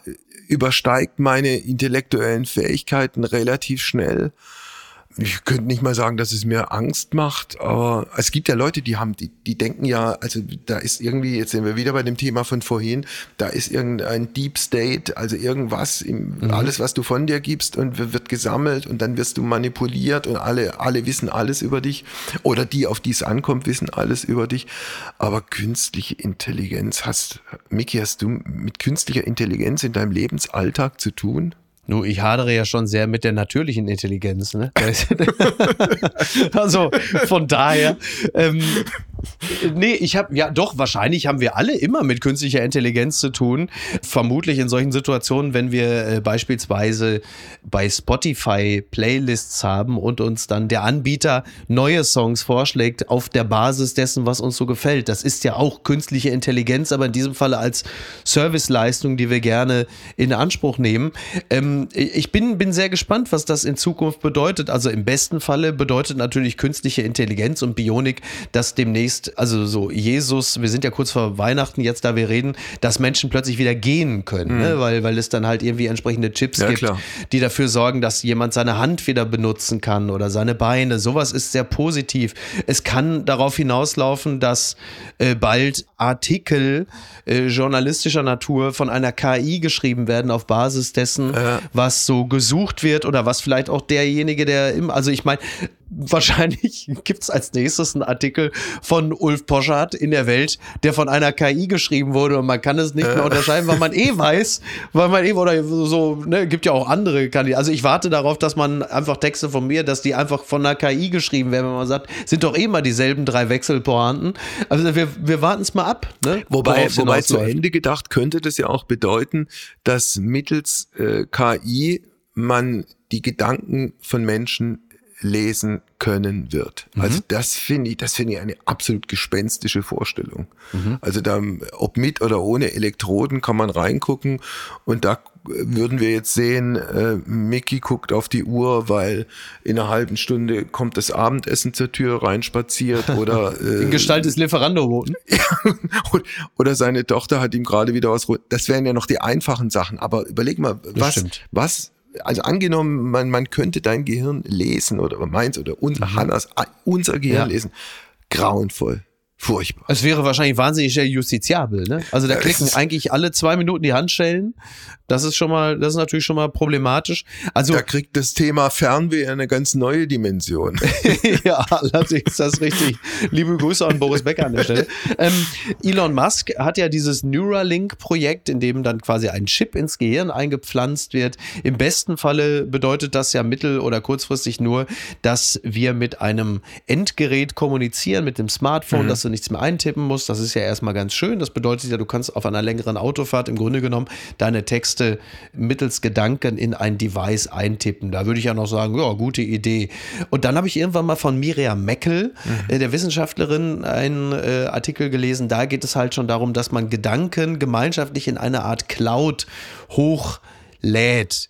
übersteigt meine intellektuellen Fähigkeiten relativ schnell ich könnte nicht mal sagen, dass es mir Angst macht, aber es gibt ja Leute, die haben, die, die denken ja, also da ist irgendwie, jetzt sind wir wieder bei dem Thema von vorhin, da ist irgendein Deep State, also irgendwas, im, mhm. alles, was du von dir gibst und wird gesammelt und dann wirst du manipuliert und alle, alle wissen alles über dich oder die, auf die es ankommt, wissen alles über dich. Aber künstliche Intelligenz hast, Miki, hast du mit künstlicher Intelligenz in deinem Lebensalltag zu tun? Nur ich hadere ja schon sehr mit der natürlichen Intelligenz. Ne? also von daher, ähm, nee, ich habe, ja doch, wahrscheinlich haben wir alle immer mit künstlicher Intelligenz zu tun. Vermutlich in solchen Situationen, wenn wir äh, beispielsweise bei Spotify Playlists haben und uns dann der Anbieter neue Songs vorschlägt auf der Basis dessen, was uns so gefällt. Das ist ja auch künstliche Intelligenz, aber in diesem Falle als Serviceleistung, die wir gerne in Anspruch nehmen. Ähm, ich bin, bin sehr gespannt, was das in Zukunft bedeutet. Also im besten Falle bedeutet natürlich künstliche Intelligenz und Bionik, dass demnächst liest, also so Jesus, wir sind ja kurz vor Weihnachten jetzt, da wir reden, dass Menschen plötzlich wieder gehen können, mhm. ne? weil, weil es dann halt irgendwie entsprechende Chips ja, gibt, klar. die dafür sorgen, dass jemand seine Hand wieder benutzen kann oder seine Beine. Sowas ist sehr positiv. Es kann darauf hinauslaufen, dass äh, bald Artikel äh, journalistischer Natur von einer KI geschrieben werden auf Basis dessen, ja. was so gesucht wird oder was vielleicht auch derjenige, der im, also ich meine, wahrscheinlich gibt es als nächstes einen Artikel von Ulf Poschardt in der Welt, der von einer KI geschrieben wurde und man kann es nicht mehr äh. unterscheiden, weil man eh weiß, weil man eh oder so, ne, gibt ja auch andere Kandidaten. Also ich warte darauf, dass man einfach Texte von mir, dass die einfach von einer KI geschrieben werden, wenn man sagt, sind doch eh mal dieselben drei Wechselpointen. Also wir, wir warten es mal ab. Ne, wobei, wobei zu Ende gedacht könnte das ja auch bedeuten, dass mittels äh, KI man die Gedanken von Menschen lesen können wird. Mhm. Also das finde ich, das finde ich eine absolut gespenstische Vorstellung. Mhm. Also da, ob mit oder ohne Elektroden kann man reingucken und da würden wir jetzt sehen, äh, Mickey guckt auf die Uhr, weil in einer halben Stunde kommt das Abendessen zur Tür reinspaziert oder äh, in Gestalt des Lieferando-Boten. oder seine Tochter hat ihm gerade wieder was. Das wären ja noch die einfachen Sachen. Aber überleg mal, was, was also angenommen, man, man könnte dein Gehirn lesen oder meins oder unser mhm. Hannas, unser Gehirn ja. lesen. Grauenvoll. Furchtbar. Es wäre wahrscheinlich wahnsinnig justiziabel, ne? Also da klicken eigentlich alle zwei Minuten die Handschellen. Das ist schon mal, das ist natürlich schon mal problematisch. Also da kriegt das Thema Fernweh eine ganz neue Dimension. ja, allerdings das ist richtig. Liebe Grüße an Boris Becker an der Stelle. Ähm, Elon Musk hat ja dieses Neuralink-Projekt, in dem dann quasi ein Chip ins Gehirn eingepflanzt wird. Im besten Falle bedeutet das ja mittel- oder kurzfristig nur, dass wir mit einem Endgerät kommunizieren, mit dem Smartphone, mhm. Nichts mehr eintippen musst. Das ist ja erstmal ganz schön. Das bedeutet ja, du kannst auf einer längeren Autofahrt im Grunde genommen deine Texte mittels Gedanken in ein Device eintippen. Da würde ich ja noch sagen, ja, gute Idee. Und dann habe ich irgendwann mal von Miriam Meckel, mhm. äh, der Wissenschaftlerin, einen äh, Artikel gelesen. Da geht es halt schon darum, dass man Gedanken gemeinschaftlich in eine Art Cloud hochlädt.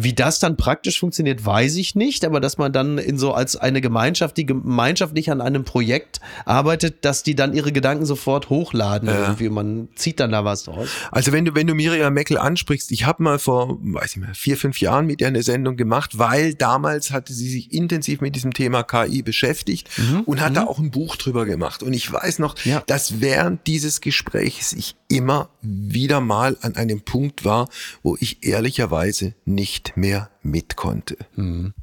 Wie das dann praktisch funktioniert, weiß ich nicht, aber dass man dann in so als eine Gemeinschaft, die gemeinschaftlich an einem Projekt arbeitet, dass die dann ihre Gedanken sofort hochladen ja. irgendwie. Man zieht dann da was draus. Also wenn du, wenn du Miriam Meckel ansprichst, ich habe mal vor, weiß ich mal, vier, fünf Jahren mit ihr eine Sendung gemacht, weil damals hatte sie sich intensiv mit diesem Thema KI beschäftigt mhm. und hat mhm. da auch ein Buch drüber gemacht. Und ich weiß noch, ja. dass während dieses Gesprächs ich immer wieder mal an einem Punkt war, wo ich ehrlicherweise nicht mehr mit konnte. Mhm.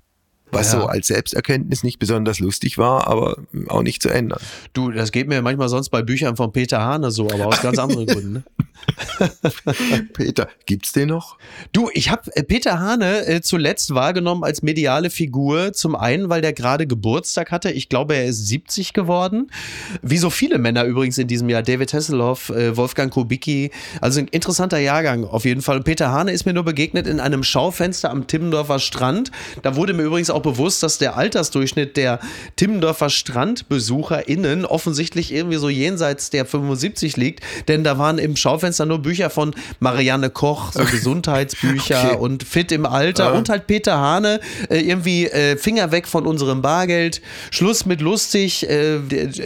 Was ja. so als Selbsterkenntnis nicht besonders lustig war, aber auch nicht zu ändern. Du, das geht mir manchmal sonst bei Büchern von Peter Hane so, aber aus ganz anderen Gründen. Ne? Peter, gibt's den noch? Du, ich habe äh, Peter Hane äh, zuletzt wahrgenommen als mediale Figur. Zum einen, weil der gerade Geburtstag hatte. Ich glaube, er ist 70 geworden. Wie so viele Männer übrigens in diesem Jahr. David Hasselhoff, äh, Wolfgang Kubicki. Also ein interessanter Jahrgang auf jeden Fall. Und Peter Hane ist mir nur begegnet in einem Schaufenster am Timmendorfer Strand. Da wurde mir übrigens auch bewusst, dass der Altersdurchschnitt der Timmendorfer StrandbesucherInnen offensichtlich irgendwie so jenseits der 75 liegt. Denn da waren im Schaufenster Fenster nur Bücher von Marianne Koch, so Gesundheitsbücher okay. und Fit im Alter ja. und halt Peter Hane, äh, irgendwie äh, Finger weg von unserem Bargeld, Schluss mit lustig, äh,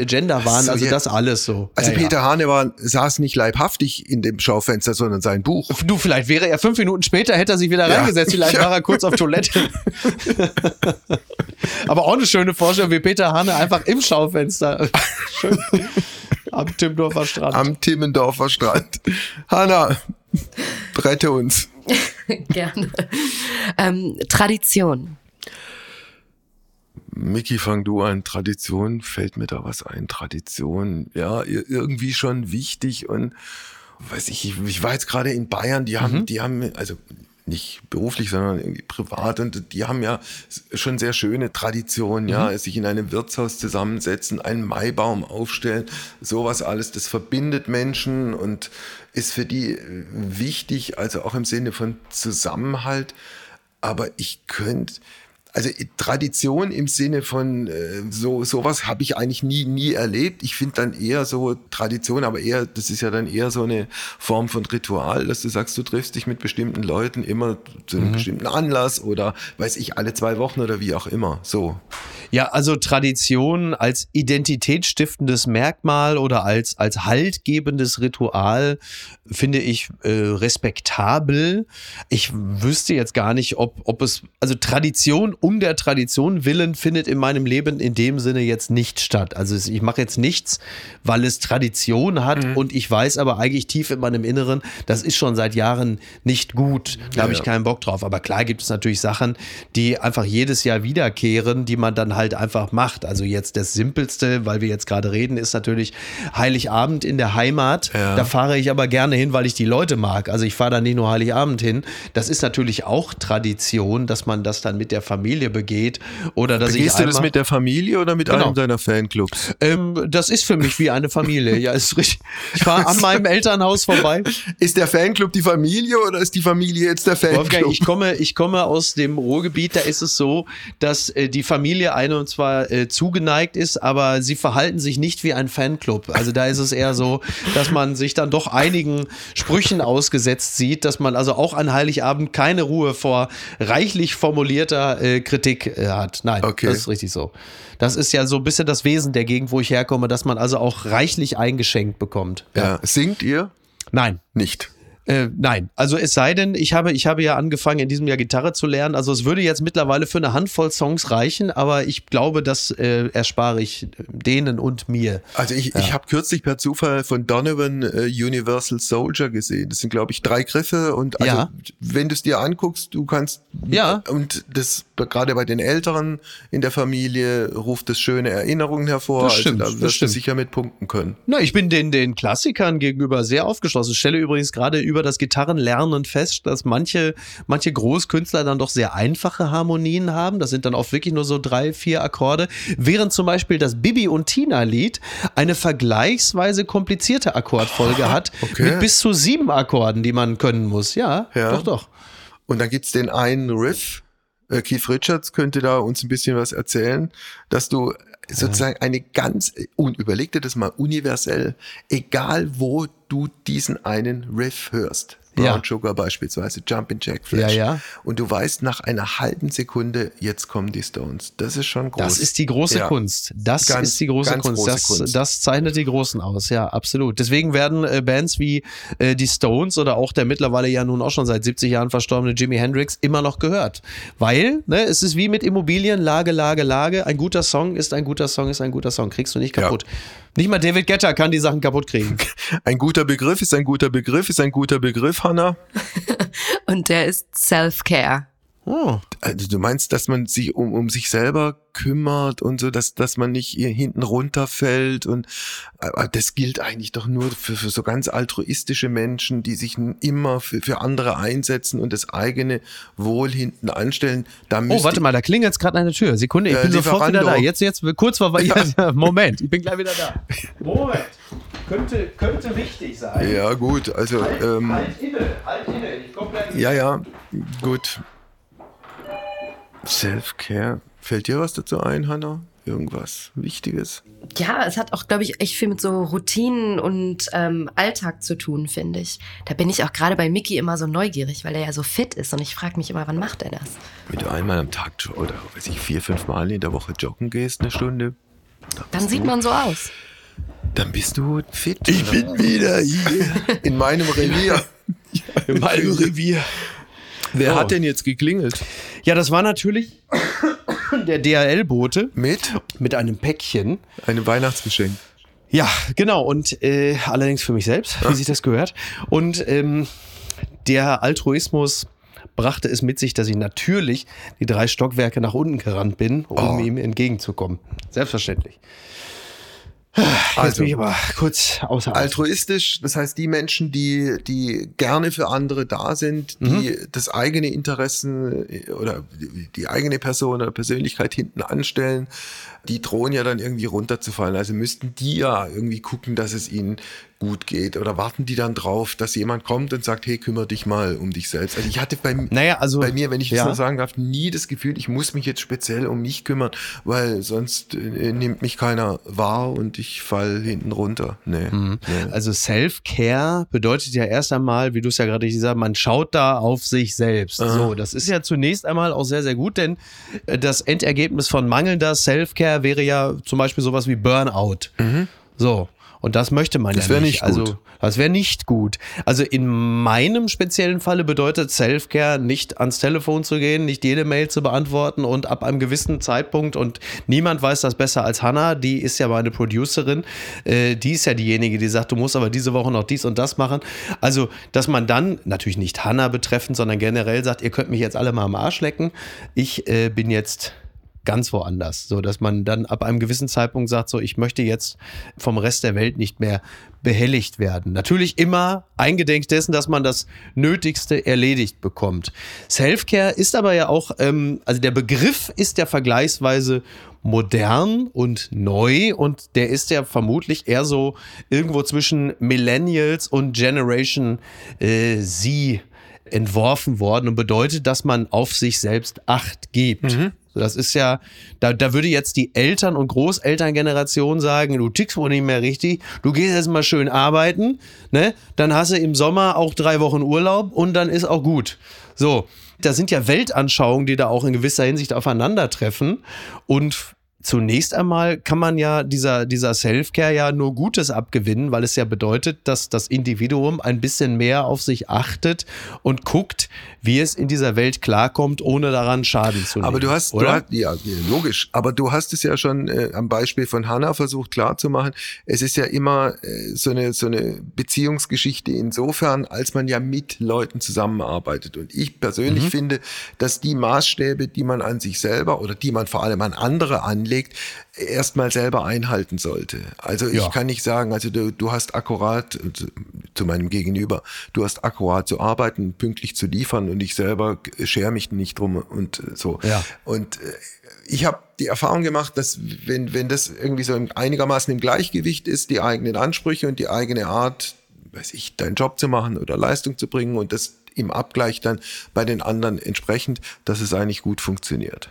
Genderwahn, so, also ja. das alles so. Also ja, Peter Hane war, saß nicht leibhaftig in dem Schaufenster, sondern sein Buch. Du, vielleicht wäre er fünf Minuten später, hätte er sich wieder reingesetzt, vielleicht war er kurz auf Toilette. Aber auch eine schöne Vorstellung, wie Peter Hane einfach im Schaufenster. Schön. Am Timmendorfer Strand. Am Timmendorfer Strand. Hanna, rette uns. Gerne. Ähm, Tradition. Miki, fang du an. Tradition, fällt mir da was ein? Tradition, ja, irgendwie schon wichtig und weiß ich, ich war jetzt gerade in Bayern, die haben, mhm. die haben, also nicht beruflich, sondern irgendwie privat. Und die haben ja schon sehr schöne Traditionen, mhm. ja, sich in einem Wirtshaus zusammensetzen, einen Maibaum aufstellen, sowas alles, das verbindet Menschen und ist für die wichtig, also auch im Sinne von Zusammenhalt. Aber ich könnte, also Tradition im Sinne von äh, so sowas habe ich eigentlich nie nie erlebt. Ich finde dann eher so Tradition, aber eher das ist ja dann eher so eine Form von Ritual, dass du sagst, du triffst dich mit bestimmten Leuten immer zu einem mhm. bestimmten Anlass oder weiß ich alle zwei Wochen oder wie auch immer. So. Ja, also Tradition als identitätsstiftendes Merkmal oder als, als haltgebendes Ritual finde ich äh, respektabel. Ich wüsste jetzt gar nicht, ob, ob es, also Tradition um der Tradition willen findet in meinem Leben in dem Sinne jetzt nicht statt. Also ich mache jetzt nichts, weil es Tradition hat mhm. und ich weiß aber eigentlich tief in meinem Inneren, das ist schon seit Jahren nicht gut. Da habe ich keinen Bock drauf. Aber klar gibt es natürlich Sachen, die einfach jedes Jahr wiederkehren, die man dann halt einfach macht. Also jetzt das Simpelste, weil wir jetzt gerade reden, ist natürlich Heiligabend in der Heimat. Ja. Da fahre ich aber gerne hin, weil ich die Leute mag. Also ich fahre da nicht nur Heiligabend hin. Das ist natürlich auch Tradition, dass man das dann mit der Familie begeht. Oder dass Begehst ich du das mit der Familie oder mit genau. einem deiner Fanclubs? Ähm, das ist für mich wie eine Familie. Ja, ist richtig. Ich fahre an meinem Elternhaus vorbei. Ist der Fanclub die Familie oder ist die Familie jetzt der Fanclub? Wolfgang, ich komme, ich komme aus dem Ruhrgebiet. Da ist es so, dass äh, die Familie eine und zwar äh, zugeneigt ist, aber sie verhalten sich nicht wie ein Fanclub. Also da ist es eher so, dass man sich dann doch einigen Sprüchen ausgesetzt sieht, dass man also auch an Heiligabend keine Ruhe vor reichlich formulierter äh, Kritik äh, hat. Nein, okay. das ist richtig so. Das ist ja so ein bisschen das Wesen der Gegend, wo ich herkomme, dass man also auch reichlich eingeschenkt bekommt. Ja. ja. Singt ihr? Nein. Nicht. Äh, nein, also es sei denn, ich habe, ich habe ja angefangen in diesem Jahr Gitarre zu lernen. Also es würde jetzt mittlerweile für eine Handvoll Songs reichen, aber ich glaube, das äh, erspare ich denen und mir. Also ich, ja. ich habe kürzlich per Zufall von Donovan äh, Universal Soldier gesehen. Das sind, glaube ich, drei Griffe und also, ja. wenn du es dir anguckst, du kannst ja und das gerade bei den Älteren in der Familie ruft das schöne Erinnerungen hervor. Das stimmt, also da wirst du sicher mit punkten können. Na, ich bin den, den Klassikern gegenüber sehr aufgeschlossen. Ich stelle übrigens gerade über das Gitarrenlernen fest, dass manche, manche Großkünstler dann doch sehr einfache Harmonien haben. Das sind dann oft wirklich nur so drei, vier Akkorde. Während zum Beispiel das Bibi und Tina Lied eine vergleichsweise komplizierte Akkordfolge hat. Okay. Mit bis zu sieben Akkorden, die man können muss. Ja, ja. doch, doch. Und dann gibt es den einen Riff, Keith Richards könnte da uns ein bisschen was erzählen, dass du sozusagen eine ganz, und überleg dir das mal universell, egal wo du diesen einen Riff hörst. Brown ja. Sugar beispielsweise, Jumpin' Jack Flash. Ja, ja. Und du weißt nach einer halben Sekunde, jetzt kommen die Stones. Das ist schon groß. Das ist die große ja. Kunst. Das ganz, ist die große Kunst. Große das, Kunst. das zeichnet die Großen aus, ja, absolut. Deswegen werden äh, Bands wie äh, die Stones oder auch der mittlerweile ja nun auch schon seit 70 Jahren verstorbene Jimi Hendrix immer noch gehört. Weil, ne, es ist wie mit Immobilien, Lage, Lage, Lage. Ein guter Song ist ein guter Song, ist ein guter Song. Kriegst du nicht kaputt. Ja. Nicht mal David Getter kann die Sachen kaputt kriegen. Ein guter Begriff ist ein guter Begriff, ist ein guter Begriff, Hannah. Und der ist Self-Care. Oh. Also du meinst, dass man sich um, um sich selber kümmert und so, dass, dass man nicht hinten runterfällt und das gilt eigentlich doch nur für, für so ganz altruistische Menschen, die sich immer für, für andere einsetzen und das eigene Wohl hinten anstellen. Da oh, warte mal, da klingelt jetzt gerade eine Tür. Sekunde, ich äh, bin sofort wieder da. Jetzt, jetzt, kurz vor, ja. Moment, ich bin gleich wieder da. Moment. Könnte, könnte wichtig sein. Ja, gut, also. Halt, ähm, halt inne, halt inne. Ich komm gleich. Ja, ja, gut. Self-Care. Fällt dir was dazu ein, Hannah? Irgendwas Wichtiges? Ja, es hat auch, glaube ich, echt viel mit so Routinen und ähm, Alltag zu tun, finde ich. Da bin ich auch gerade bei Mickey immer so neugierig, weil er ja so fit ist und ich frage mich immer, wann macht er das? Wenn du einmal am Tag oder weiß ich, vier, fünf Mal in der Woche joggen gehst, eine Stunde. Dann sieht man so aus. Dann bist du fit. Ich bin wieder hier. In meinem Revier. in meinem Revier. Wer oh. hat denn jetzt geklingelt? Ja, das war natürlich der DHL-Bote. Mit? Mit einem Päckchen. Einem Weihnachtsgeschenk. Ja, genau. Und äh, allerdings für mich selbst, wie sich das gehört. Und ähm, der Altruismus brachte es mit sich, dass ich natürlich die drei Stockwerke nach unten gerannt bin, um oh. ihm entgegenzukommen. Selbstverständlich. Jetzt also, bin ich aber kurz außer Altruistisch, das heißt die Menschen, die, die gerne für andere da sind, die mhm. das eigene Interessen äh, oder die, die eigene Person oder Persönlichkeit hinten anstellen, die drohen ja dann irgendwie runterzufallen. Also müssten die ja irgendwie gucken, dass es ihnen gut geht? Oder warten die dann drauf, dass jemand kommt und sagt, hey, kümmere dich mal um dich selbst? Also ich hatte bei, naja, also, bei mir, wenn ich ja. das noch sagen darf, nie das Gefühl, ich muss mich jetzt speziell um mich kümmern, weil sonst äh, nimmt mich keiner wahr und ich fall hinten runter. Nee. Mhm. nee. Also Self-Care bedeutet ja erst einmal, wie du es ja gerade gesagt hast, man schaut da auf sich selbst. Aha. So, das ist ja zunächst einmal auch sehr, sehr gut, denn äh, das Endergebnis von mangelnder Self-Care wäre ja zum Beispiel sowas wie Burnout. So. Und das möchte man Das ja nicht. nicht also, gut. das wäre nicht gut. Also in meinem speziellen Falle bedeutet Self-Care nicht ans Telefon zu gehen, nicht jede Mail zu beantworten und ab einem gewissen Zeitpunkt und niemand weiß das besser als Hannah, die ist ja meine Producerin, äh, die ist ja diejenige, die sagt, du musst aber diese Woche noch dies und das machen. Also, dass man dann natürlich nicht Hannah betreffend, sondern generell sagt, ihr könnt mich jetzt alle mal am Arsch lecken. Ich äh, bin jetzt ganz woanders, so dass man dann ab einem gewissen Zeitpunkt sagt, so ich möchte jetzt vom Rest der Welt nicht mehr behelligt werden. Natürlich immer eingedenk dessen, dass man das Nötigste erledigt bekommt. Selfcare ist aber ja auch, ähm, also der Begriff ist ja vergleichsweise modern und neu und der ist ja vermutlich eher so irgendwo zwischen Millennials und Generation äh, Z entworfen worden und bedeutet, dass man auf sich selbst Acht gibt. Das ist ja, da, da würde jetzt die Eltern- und Großelterngeneration sagen, du tickst wohl nicht mehr richtig, du gehst jetzt mal schön arbeiten, ne? Dann hast du im Sommer auch drei Wochen Urlaub und dann ist auch gut. So, da sind ja Weltanschauungen, die da auch in gewisser Hinsicht aufeinandertreffen und Zunächst einmal kann man ja dieser, dieser Self-Care ja nur Gutes abgewinnen, weil es ja bedeutet, dass das Individuum ein bisschen mehr auf sich achtet und guckt, wie es in dieser Welt klarkommt, ohne daran Schaden zu nehmen. Aber du hast, du oder? hast ja, logisch, aber du hast es ja schon äh, am Beispiel von Hannah versucht klarzumachen. Es ist ja immer äh, so, eine, so eine Beziehungsgeschichte insofern, als man ja mit Leuten zusammenarbeitet. Und ich persönlich Mhm. finde, dass die Maßstäbe, die man an sich selber oder die man vor allem an andere anlegt, erstmal selber einhalten sollte. Also ich Ja. kann nicht sagen, also du, du hast akkurat äh, zu, meinem Gegenüber, du hast akkurat zu arbeiten, pünktlich zu liefern und ich selber schere mich nicht drum und äh, so. Ja. Und äh, ich habe die Erfahrung gemacht, dass wenn, wenn das irgendwie so einigermaßen im Gleichgewicht ist, die eigenen Ansprüche und die eigene Art, weiß ich, deinen Job zu machen oder Leistung zu bringen und das im Abgleich dann bei den anderen entsprechend, dass es eigentlich gut funktioniert.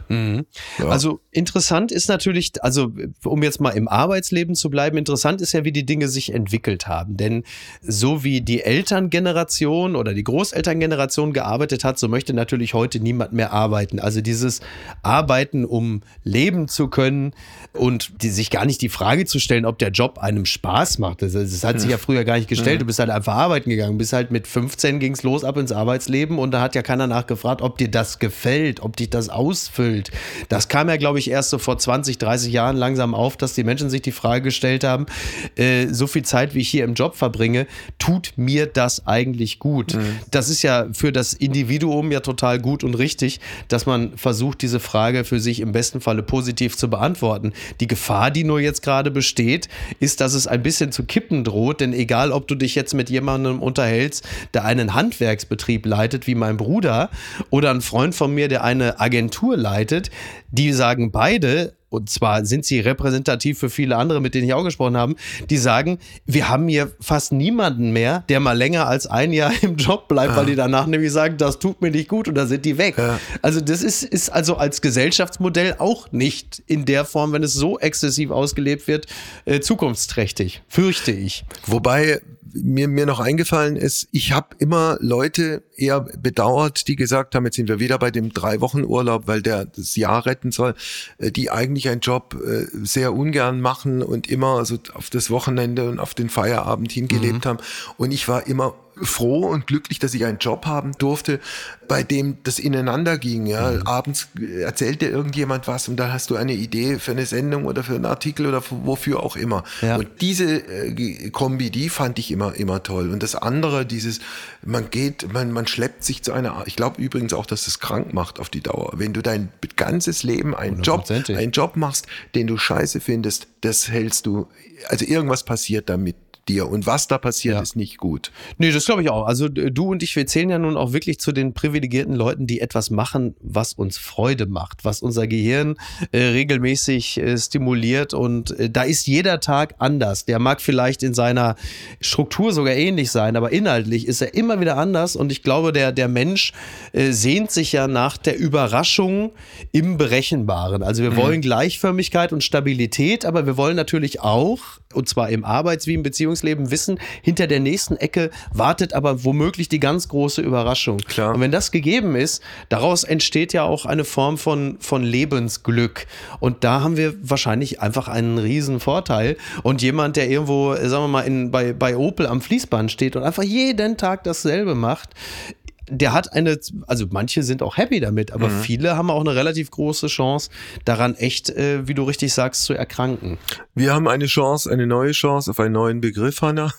Ja. Also interessant ist natürlich, also um jetzt mal im Arbeitsleben zu bleiben, interessant ist ja, wie die Dinge sich entwickelt haben. Denn so wie die Elterngeneration oder die Großelterngeneration gearbeitet hat, so möchte natürlich heute niemand mehr arbeiten. Also dieses Arbeiten, um leben zu können und die, sich gar nicht die Frage zu stellen, ob der Job einem Spaß macht. Das, das hat sich ja früher gar nicht gestellt. Du bist halt einfach arbeiten gegangen. Bist halt mit 15 ging's los ab ins Arbeitsleben und da hat ja keiner nachgefragt, ob dir das gefällt, ob dich das ausfüllt. Das kam ja, glaube ich, erst so vor 20, 30 Jahren langsam auf, dass die Menschen sich die Frage gestellt haben, äh, so viel Zeit, wie ich hier im Job verbringe, tut mir das eigentlich gut? Das ist ja für das Individuum ja total gut und richtig, dass man versucht, diese Frage für sich im besten Falle positiv zu beantworten. Die Gefahr, die nur jetzt gerade besteht, ist, dass es ein bisschen zu kippen droht, denn egal, ob du dich jetzt mit jemandem unterhältst, der einen Handwerksbetrieb leitet, wie mein Bruder, oder ein Freund von mir, der eine Agentur leitet, die sagen beide, und zwar sind sie repräsentativ für viele andere, mit denen ich auch gesprochen habe, die sagen, wir haben hier fast niemanden mehr, der mal länger als ein Jahr im Job bleibt, weil die danach nämlich sagen, das tut mir nicht gut und da sind die weg. Ja. Also das ist, ist also als Gesellschaftsmodell auch nicht in der Form, wenn es so exzessiv ausgelebt wird, äh, zukunftsträchtig, fürchte ich. Wobei mir, mir noch eingefallen ist, ich habe immer Leute eher bedauert, die gesagt haben, jetzt sind wir wieder bei dem drei Wochen Urlaub, weil der das Jahr retten soll, äh, die eigentlich einen Job äh, sehr ungern machen und immer so auf das Wochenende und auf den Feierabend hingelebt haben. Und ich war immer froh und glücklich, dass ich einen Job haben durfte, bei dem das ineinander ging. Ja, abends erzählt dir irgendjemand was und dann hast du eine Idee für eine Sendung oder für einen Artikel oder für- wofür auch immer. Ja. Und diese äh, Kombi, die fand ich immer immer toll. Und das andere, dieses, man geht, man man schleppt sich zu einer. Ich glaube übrigens auch, dass es krank macht auf die Dauer. Wenn du dein ganzes Leben einen Job, einen Job machst, den du scheiße findest, das hältst du. Also irgendwas passiert damit dir. Und was da passiert, Ja. ist nicht gut. Nee, das glaube ich auch. Also du und ich, wir zählen ja nun auch wirklich zu den privilegierten Leuten, die etwas machen, was uns Freude macht, was unser Gehirn äh, regelmäßig äh, stimuliert. Und äh, da ist jeder Tag anders. Der mag vielleicht in seiner Struktur sogar ähnlich sein, aber inhaltlich ist er immer wieder anders. Und ich glaube, der, der Mensch äh, sehnt sich ja nach der Überraschung im Berechenbaren. Also wir wollen Gleichförmigkeit und Stabilität, aber wir wollen natürlich auch, und zwar im Arbeits- wie im Beziehungsleben, wissen, hinter der nächsten Ecke wartet aber womöglich die ganz große Überraschung. Klar. Und wenn das gegeben ist, daraus entsteht ja auch eine Form von, von Lebensglück. Und da haben wir wahrscheinlich einfach einen riesen Vorteil. Und jemand, der irgendwo, sagen wir mal, in, bei, bei Opel am Fließband steht und einfach jeden Tag dasselbe macht, der hat eine, also manche sind auch happy damit, aber viele haben auch eine relativ große Chance, daran echt, äh, wie du richtig sagst, zu erkranken. Wir haben eine Chance, eine neue Chance auf einen neuen Begriff, Hanna.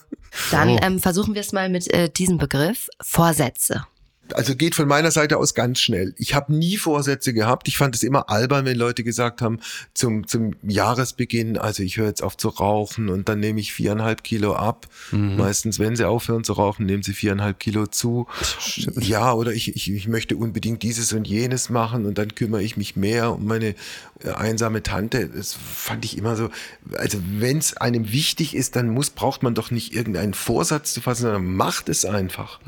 Dann Oh. ähm, versuchen wir es mal mit äh, diesem Begriff. Vorsätze. Also geht von meiner Seite aus ganz schnell. Ich habe nie Vorsätze gehabt. Ich fand es immer albern, wenn Leute gesagt haben, zum, zum Jahresbeginn, also ich höre jetzt auf zu rauchen und dann nehme ich viereinhalb Kilo ab. Meistens, wenn sie aufhören zu rauchen, nehmen sie viereinhalb Kilo zu. Ja, oder ich, ich, ich möchte unbedingt dieses und jenes machen und dann kümmere ich mich mehr um meine äh, einsame Tante. Das fand ich immer so. Also wenn es einem wichtig ist, dann muss, braucht man doch nicht irgendeinen Vorsatz zu fassen, sondern macht es einfach.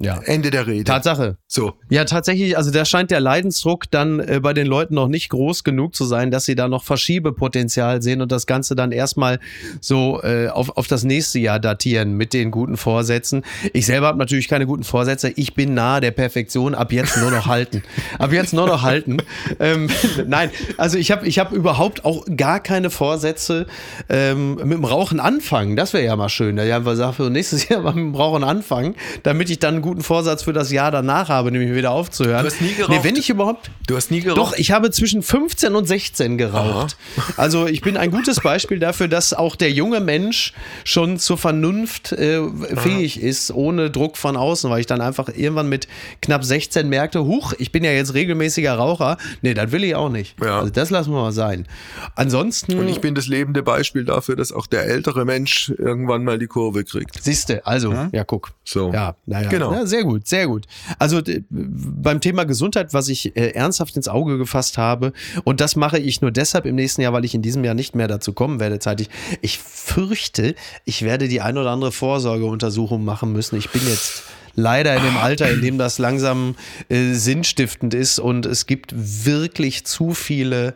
Ja. Ende der Rede. Tatsache. So. Ja, tatsächlich, also da scheint der Leidensdruck dann äh, bei den Leuten noch nicht groß genug zu sein, dass sie da noch Verschiebepotenzial sehen und das Ganze dann erstmal so äh, auf, auf das nächste Jahr datieren mit den guten Vorsätzen. Ich selber habe natürlich keine guten Vorsätze. Ich bin nahe der Perfektion. Ab jetzt nur noch halten. Ab jetzt nur noch halten. Ähm, nein, also ich habe ich hab überhaupt auch gar keine Vorsätze ähm, mit dem Rauchen anfangen. Das wäre ja mal schön. Da ja einfach sagen, für nächstes Jahr mal mit dem Rauchen anfangen, damit ich dann guten Vorsatz für das Jahr danach habe, nämlich wieder aufzuhören. Du hast nie geraucht? Nee, wenn ich überhaupt. Du hast nie geraucht? Doch, ich habe zwischen 15 und 16 geraucht. Also ich bin ein gutes Beispiel dafür, dass auch der junge Mensch schon zur Vernunft äh, fähig ist, ohne Druck von außen, weil ich dann einfach irgendwann mit knapp 16 merkte, huch, ich bin ja jetzt regelmäßiger Raucher. Nee, das will ich auch nicht. Ja. Also das lassen wir mal sein. Ansonsten. Und ich bin das lebende Beispiel dafür, dass auch der ältere Mensch irgendwann mal die Kurve kriegt. Siehste, also, ja, guck. So. Ja, naja. Genau. Ja, sehr gut, sehr gut. Also beim Thema Gesundheit, was ich äh, ernsthaft ins Auge gefasst habe, und das mache ich nur deshalb im nächsten Jahr, weil ich in diesem Jahr nicht mehr dazu kommen werde, zeitig. Ich fürchte, ich werde die ein oder andere Vorsorgeuntersuchung machen müssen. Ich bin jetzt leider in dem Alter, in dem das langsam äh, sinnstiftend ist und es gibt wirklich zu viele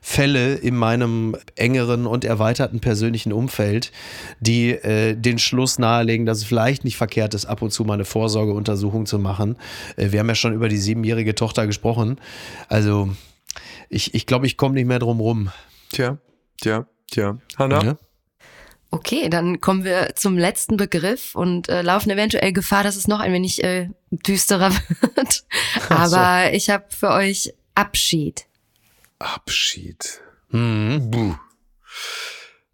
Fälle in meinem engeren und erweiterten persönlichen Umfeld, die äh, den Schluss nahelegen, dass es vielleicht nicht verkehrt ist, ab und zu mal eine Vorsorgeuntersuchung zu machen. Äh, wir haben ja schon über die siebenjährige Tochter gesprochen. Also ich, ich glaube, ich komme nicht mehr drum rum. Tja, tja, tja. Hanna? Ne? Okay, dann kommen wir zum letzten Begriff und äh, laufen eventuell Gefahr, dass es noch ein wenig äh, düsterer wird. Aber ich habe für euch Abschied. Abschied. Mhm. Buh.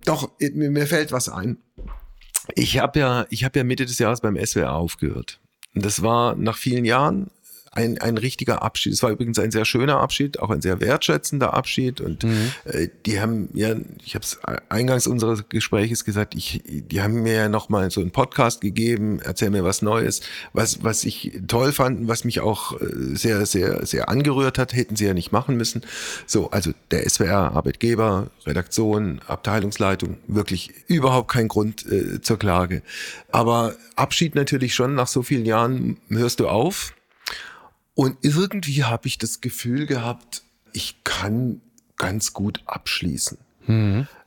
Doch, mir, fällt was ein. Ich habe ja, ich habe ja Mitte des Jahres beim SWR aufgehört. Das war nach vielen Jahren ein, ein richtiger Abschied. Es war übrigens ein sehr schöner Abschied, auch ein sehr wertschätzender Abschied. Und äh, die haben ja, ich habe es eingangs unseres Gespräches gesagt, ich, die haben mir ja noch mal so einen Podcast gegeben, erzähl mir was Neues, was was ich toll fand, und was mich auch äh, sehr sehr sehr angerührt hat, hätten sie ja nicht machen müssen. So, also der SWR Arbeitgeber, Redaktion, Abteilungsleitung, wirklich überhaupt kein Grund äh, zur Klage. Aber Abschied natürlich schon nach so vielen Jahren hörst du auf. Und irgendwie habe ich das Gefühl gehabt, ich kann ganz gut abschließen.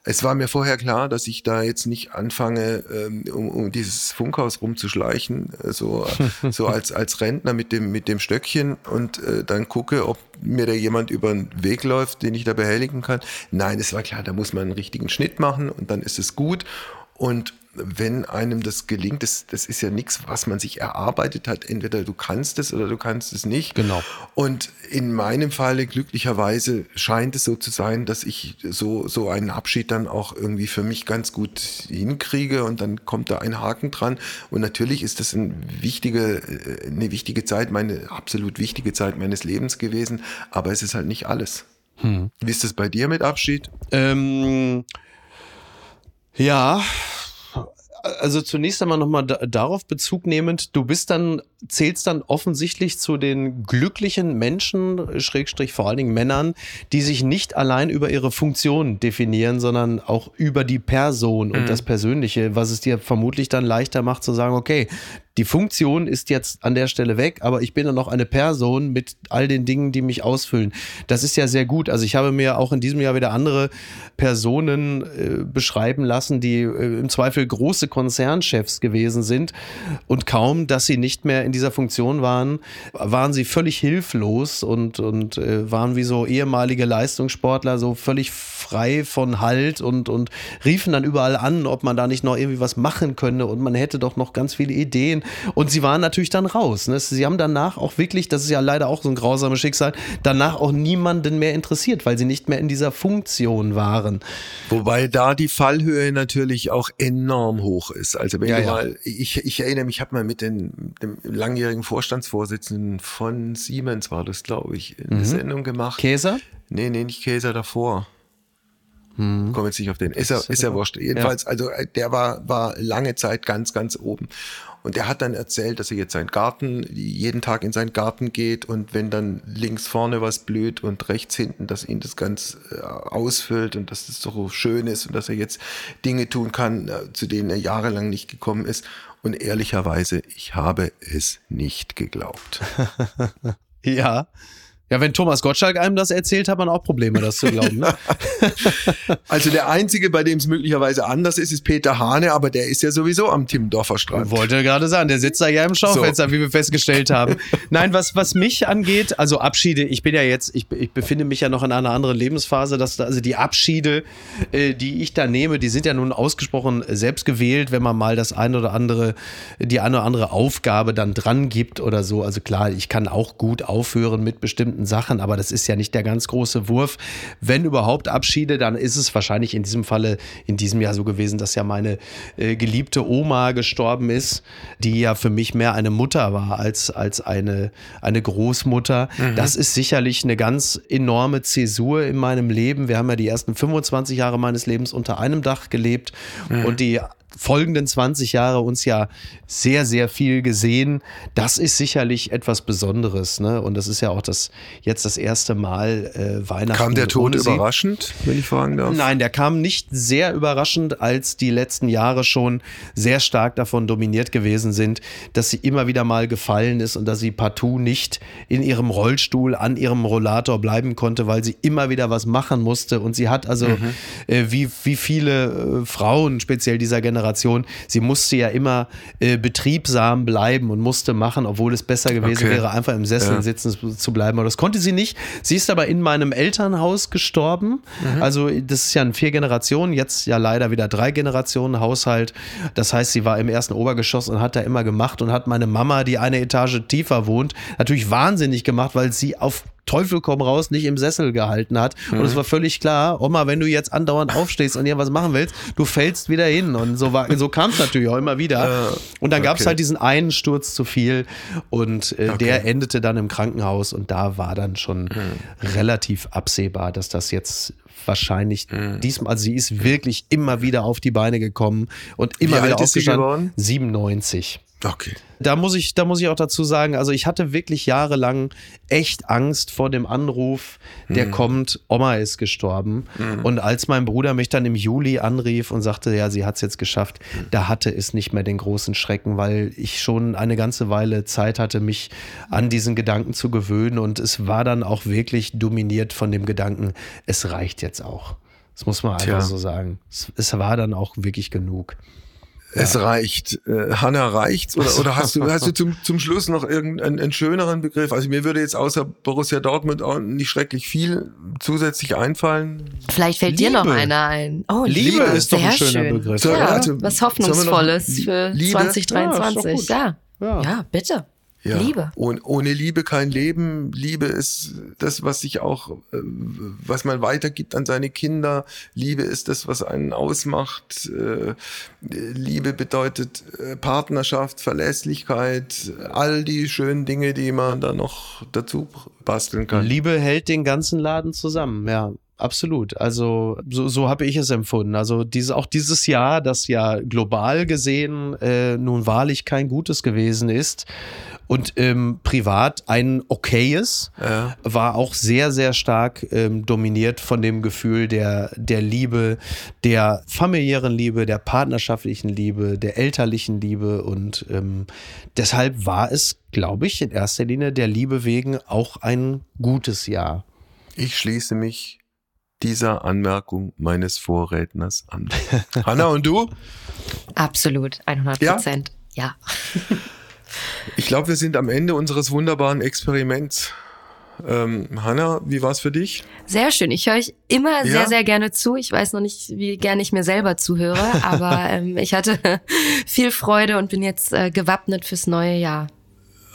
Es war mir vorher klar, dass ich da jetzt nicht anfange, ähm, um, um dieses Funkhaus rumzuschleichen, äh, so, so als, als Rentner mit dem, mit dem Stöckchen und äh, dann gucke, ob mir da jemand über den Weg läuft, den ich da behelligen kann. Nein, es war klar, da muss man einen richtigen Schnitt machen und dann ist es gut. Und wenn einem das gelingt, das, das ist ja nichts, was man sich erarbeitet hat. Entweder du kannst es oder du kannst es nicht. Genau. Und in meinem Falle glücklicherweise scheint es so zu sein, dass ich so, so einen Abschied dann auch irgendwie für mich ganz gut hinkriege und dann kommt da ein Haken dran. Und natürlich ist das eine wichtige, äh, eine wichtige Zeit, meine absolut wichtige Zeit meines Lebens gewesen, aber es ist halt nicht alles. Wie ist es bei dir mit Abschied? Ähm, ja, Also zunächst einmal nochmal da, darauf Bezug nehmend, du bist dann, zählst dann offensichtlich zu den glücklichen Menschen, Schrägstrich vor allen Dingen Männern, die sich nicht allein über ihre Funktion definieren, sondern auch über die Person und mhm. das Persönliche, was es dir vermutlich dann leichter macht zu sagen, okay, die Funktion ist jetzt an der Stelle weg, aber ich bin dann noch eine Person mit all den Dingen, die mich ausfüllen. Das ist ja sehr gut. Also ich habe mir auch in diesem Jahr wieder andere Personen äh, beschreiben lassen, die äh, im Zweifel große Konzernchefs gewesen sind und kaum, dass sie nicht mehr in dieser Funktion waren, waren sie völlig hilflos und, und äh, waren wie so ehemalige Leistungssportler so völlig frei von Halt und, und riefen dann überall an, ob man da nicht noch irgendwie was machen könne und man hätte doch noch ganz viele Ideen. Und sie waren natürlich dann raus. Ne? Sie haben danach auch wirklich, das ist ja leider auch so ein grausames Schicksal, danach auch niemanden mehr interessiert, weil sie nicht mehr in dieser Funktion waren. Wobei da die Fallhöhe natürlich auch enorm hoch ist. Also wenn ja, du ja. mal, ich, ich erinnere mich, ich habe mal mit den, dem langjährigen Vorstandsvorsitzenden von Siemens, war das glaube ich, eine mhm. Sendung gemacht. Käser? Nee, nee, nicht Käser davor. Hm. Komme jetzt nicht auf den. Ist ja, ist ja wurscht. Jedenfalls, ja. also äh, der war, war lange Zeit ganz, ganz oben. Und der hat dann erzählt, dass er jetzt seinen Garten, jeden Tag in seinen Garten geht und wenn dann links vorne was blüht und rechts hinten, dass ihn das ganz äh, ausfüllt und dass das so schön ist und dass er jetzt Dinge tun kann, äh, zu denen er jahrelang nicht gekommen ist. Und ehrlicherweise, ich habe es nicht geglaubt. ja. Ja, wenn Thomas Gottschalk einem das erzählt, hat man auch Probleme, das zu glauben. Ne? also der Einzige, bei dem es möglicherweise anders ist, ist Peter Hane, aber der ist ja sowieso am Timmendorfer Strand. Wollte gerade sagen, der sitzt da ja im Schaufenster, so. wie wir festgestellt haben. Nein, was, was mich angeht, also Abschiede, ich bin ja jetzt, ich, ich befinde mich ja noch in einer anderen Lebensphase, dass also die Abschiede, äh, die ich da nehme, die sind ja nun ausgesprochen selbst gewählt, wenn man mal das eine oder andere, die eine oder andere Aufgabe dann dran gibt oder so. Also klar, ich kann auch gut aufhören mit bestimmten bestimmten Sachen, aber das ist ja nicht der ganz große Wurf. Wenn überhaupt Abschiede, dann ist es wahrscheinlich in diesem Falle in diesem Jahr so gewesen, dass ja meine äh, geliebte Oma gestorben ist, die ja für mich mehr eine Mutter war als, als eine, eine Großmutter. Mhm. Das ist sicherlich eine ganz enorme Zäsur in meinem Leben. Wir haben ja die ersten 25 Jahre meines Lebens unter einem Dach gelebt mhm. und die folgenden 20 Jahre uns ja sehr, sehr viel gesehen. Das ist sicherlich etwas Besonderes. Ne? Und das ist ja auch das jetzt das erste Mal äh, Weihnachten. Kam der Tod überraschend, wenn ich fragen darf? Nein, der kam nicht sehr überraschend, als die letzten Jahre schon sehr stark davon dominiert gewesen sind, dass sie immer wieder mal gefallen ist und dass sie partout nicht in ihrem Rollstuhl an ihrem Rollator bleiben konnte, weil sie immer wieder was machen musste. Und sie hat also, mhm. äh, wie, wie viele äh, Frauen, speziell dieser Generation, Generation, sie musste ja immer äh, betriebsam bleiben und musste machen, obwohl es besser gewesen okay. wäre, einfach im Sessel ja. sitzen zu bleiben. Aber das konnte sie nicht. Sie ist aber in meinem Elternhaus gestorben. Mhm. Also das ist ja ein vier Generationen, jetzt ja leider wieder drei Generationen Haushalt. Das heißt, sie war im ersten Obergeschoss und hat da immer gemacht und hat meine Mama, die eine Etage tiefer wohnt, natürlich wahnsinnig gemacht, weil sie auf Teufel komm raus nicht im Sessel gehalten hat. Mhm. Und es war völlig klar, Oma, wenn du jetzt andauernd aufstehst und irgendwas machen willst, du fällst wieder hin. Und so, war, so kam es natürlich auch immer wieder. Und dann okay. gab es halt diesen einen Sturz zu viel und äh, okay. der endete dann im Krankenhaus und da war dann schon mhm. relativ absehbar, dass das jetzt wahrscheinlich mhm. diesmal, also sie ist wirklich immer wieder auf die Beine gekommen und immer Wie wieder aufgestanden. 97. Okay. Da muss ich, da muss ich auch dazu sagen, also ich hatte wirklich jahrelang echt Angst vor dem Anruf, der mhm. kommt, Oma ist gestorben. Mhm. Und als mein Bruder mich dann im Juli anrief und sagte, ja, sie hat es jetzt geschafft, mhm. da hatte es nicht mehr den großen Schrecken, weil ich schon eine ganze Weile Zeit hatte, mich an diesen Gedanken zu gewöhnen. Und es war dann auch wirklich dominiert von dem Gedanken, es reicht jetzt auch. Das muss man einfach Tja. so sagen. Es, es war dann auch wirklich genug. Es reicht. Äh, Hanna reicht's? Oder, oder hast du, hast du zum, zum Schluss noch irgendeinen einen schöneren Begriff? Also mir würde jetzt außer Borussia Dortmund auch nicht schrecklich viel zusätzlich einfallen. Vielleicht fällt Liebe. dir noch einer ein. Oh, Liebe, Liebe ist doch ein schöner schön. Begriff. Ja, ja, was Hoffnungsvolles für Liebe? 2023. Ja, ja. ja, bitte. Ja. Liebe. Und ohne Liebe kein Leben. Liebe ist das, was sich auch, äh, was man weitergibt an seine Kinder. Liebe ist das, was einen ausmacht. Äh, Liebe bedeutet äh, Partnerschaft, Verlässlichkeit, all die schönen Dinge, die man da noch dazu basteln kann. Liebe hält den ganzen Laden zusammen, ja. absolut. Also so, so habe ich es empfunden. Also diese, auch dieses Jahr, das ja global gesehen äh, nun wahrlich kein gutes gewesen ist, und ähm, privat ein okayes, ja. war auch sehr, sehr stark ähm, dominiert von dem Gefühl der, der Liebe, der familiären Liebe, der partnerschaftlichen Liebe, der elterlichen Liebe und ähm, deshalb war es, glaube ich, in erster Linie der Liebe wegen auch ein gutes Jahr. Ich schließe mich dieser Anmerkung meines Vorredners an. Hanna und du? Absolut, 100 Prozent. ja. ja. Ich glaube, wir sind am Ende unseres wunderbaren Experiments. Ähm, Hanna, wie war es für dich? Sehr schön. Ich höre euch immer ja? sehr, sehr gerne zu. Ich weiß noch nicht, wie gerne ich mir selber zuhöre, aber ähm, ich hatte viel Freude und bin jetzt äh, gewappnet fürs neue Jahr.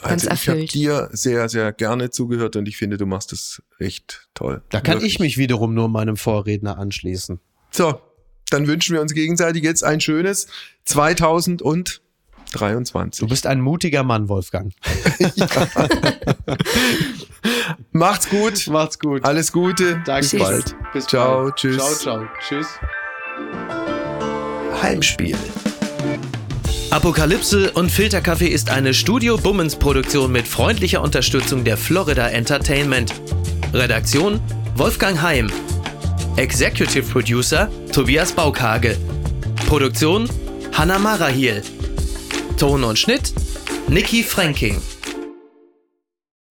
Ganz also ich habe dir sehr, sehr gerne zugehört und ich finde, du machst es echt toll. Da kann Wirklich. ich mich wiederum nur meinem Vorredner anschließen. So, dann wünschen wir uns gegenseitig jetzt ein schönes 2000 und 23. Du bist ein mutiger Mann, Wolfgang. Macht's gut. Macht's gut. Alles Gute. Danke. Bis bald. Bis ciao. Bald. Tschüss. Ciao, ciao. Tschüss. Heimspiel. Apokalypse und Filterkaffee ist eine Studio Bummens Produktion mit freundlicher Unterstützung der Florida Entertainment. Redaktion Wolfgang Heim. Executive Producer Tobias Baukage. Produktion Hanna Marahiel. Ton und Schnitt Niki Franking.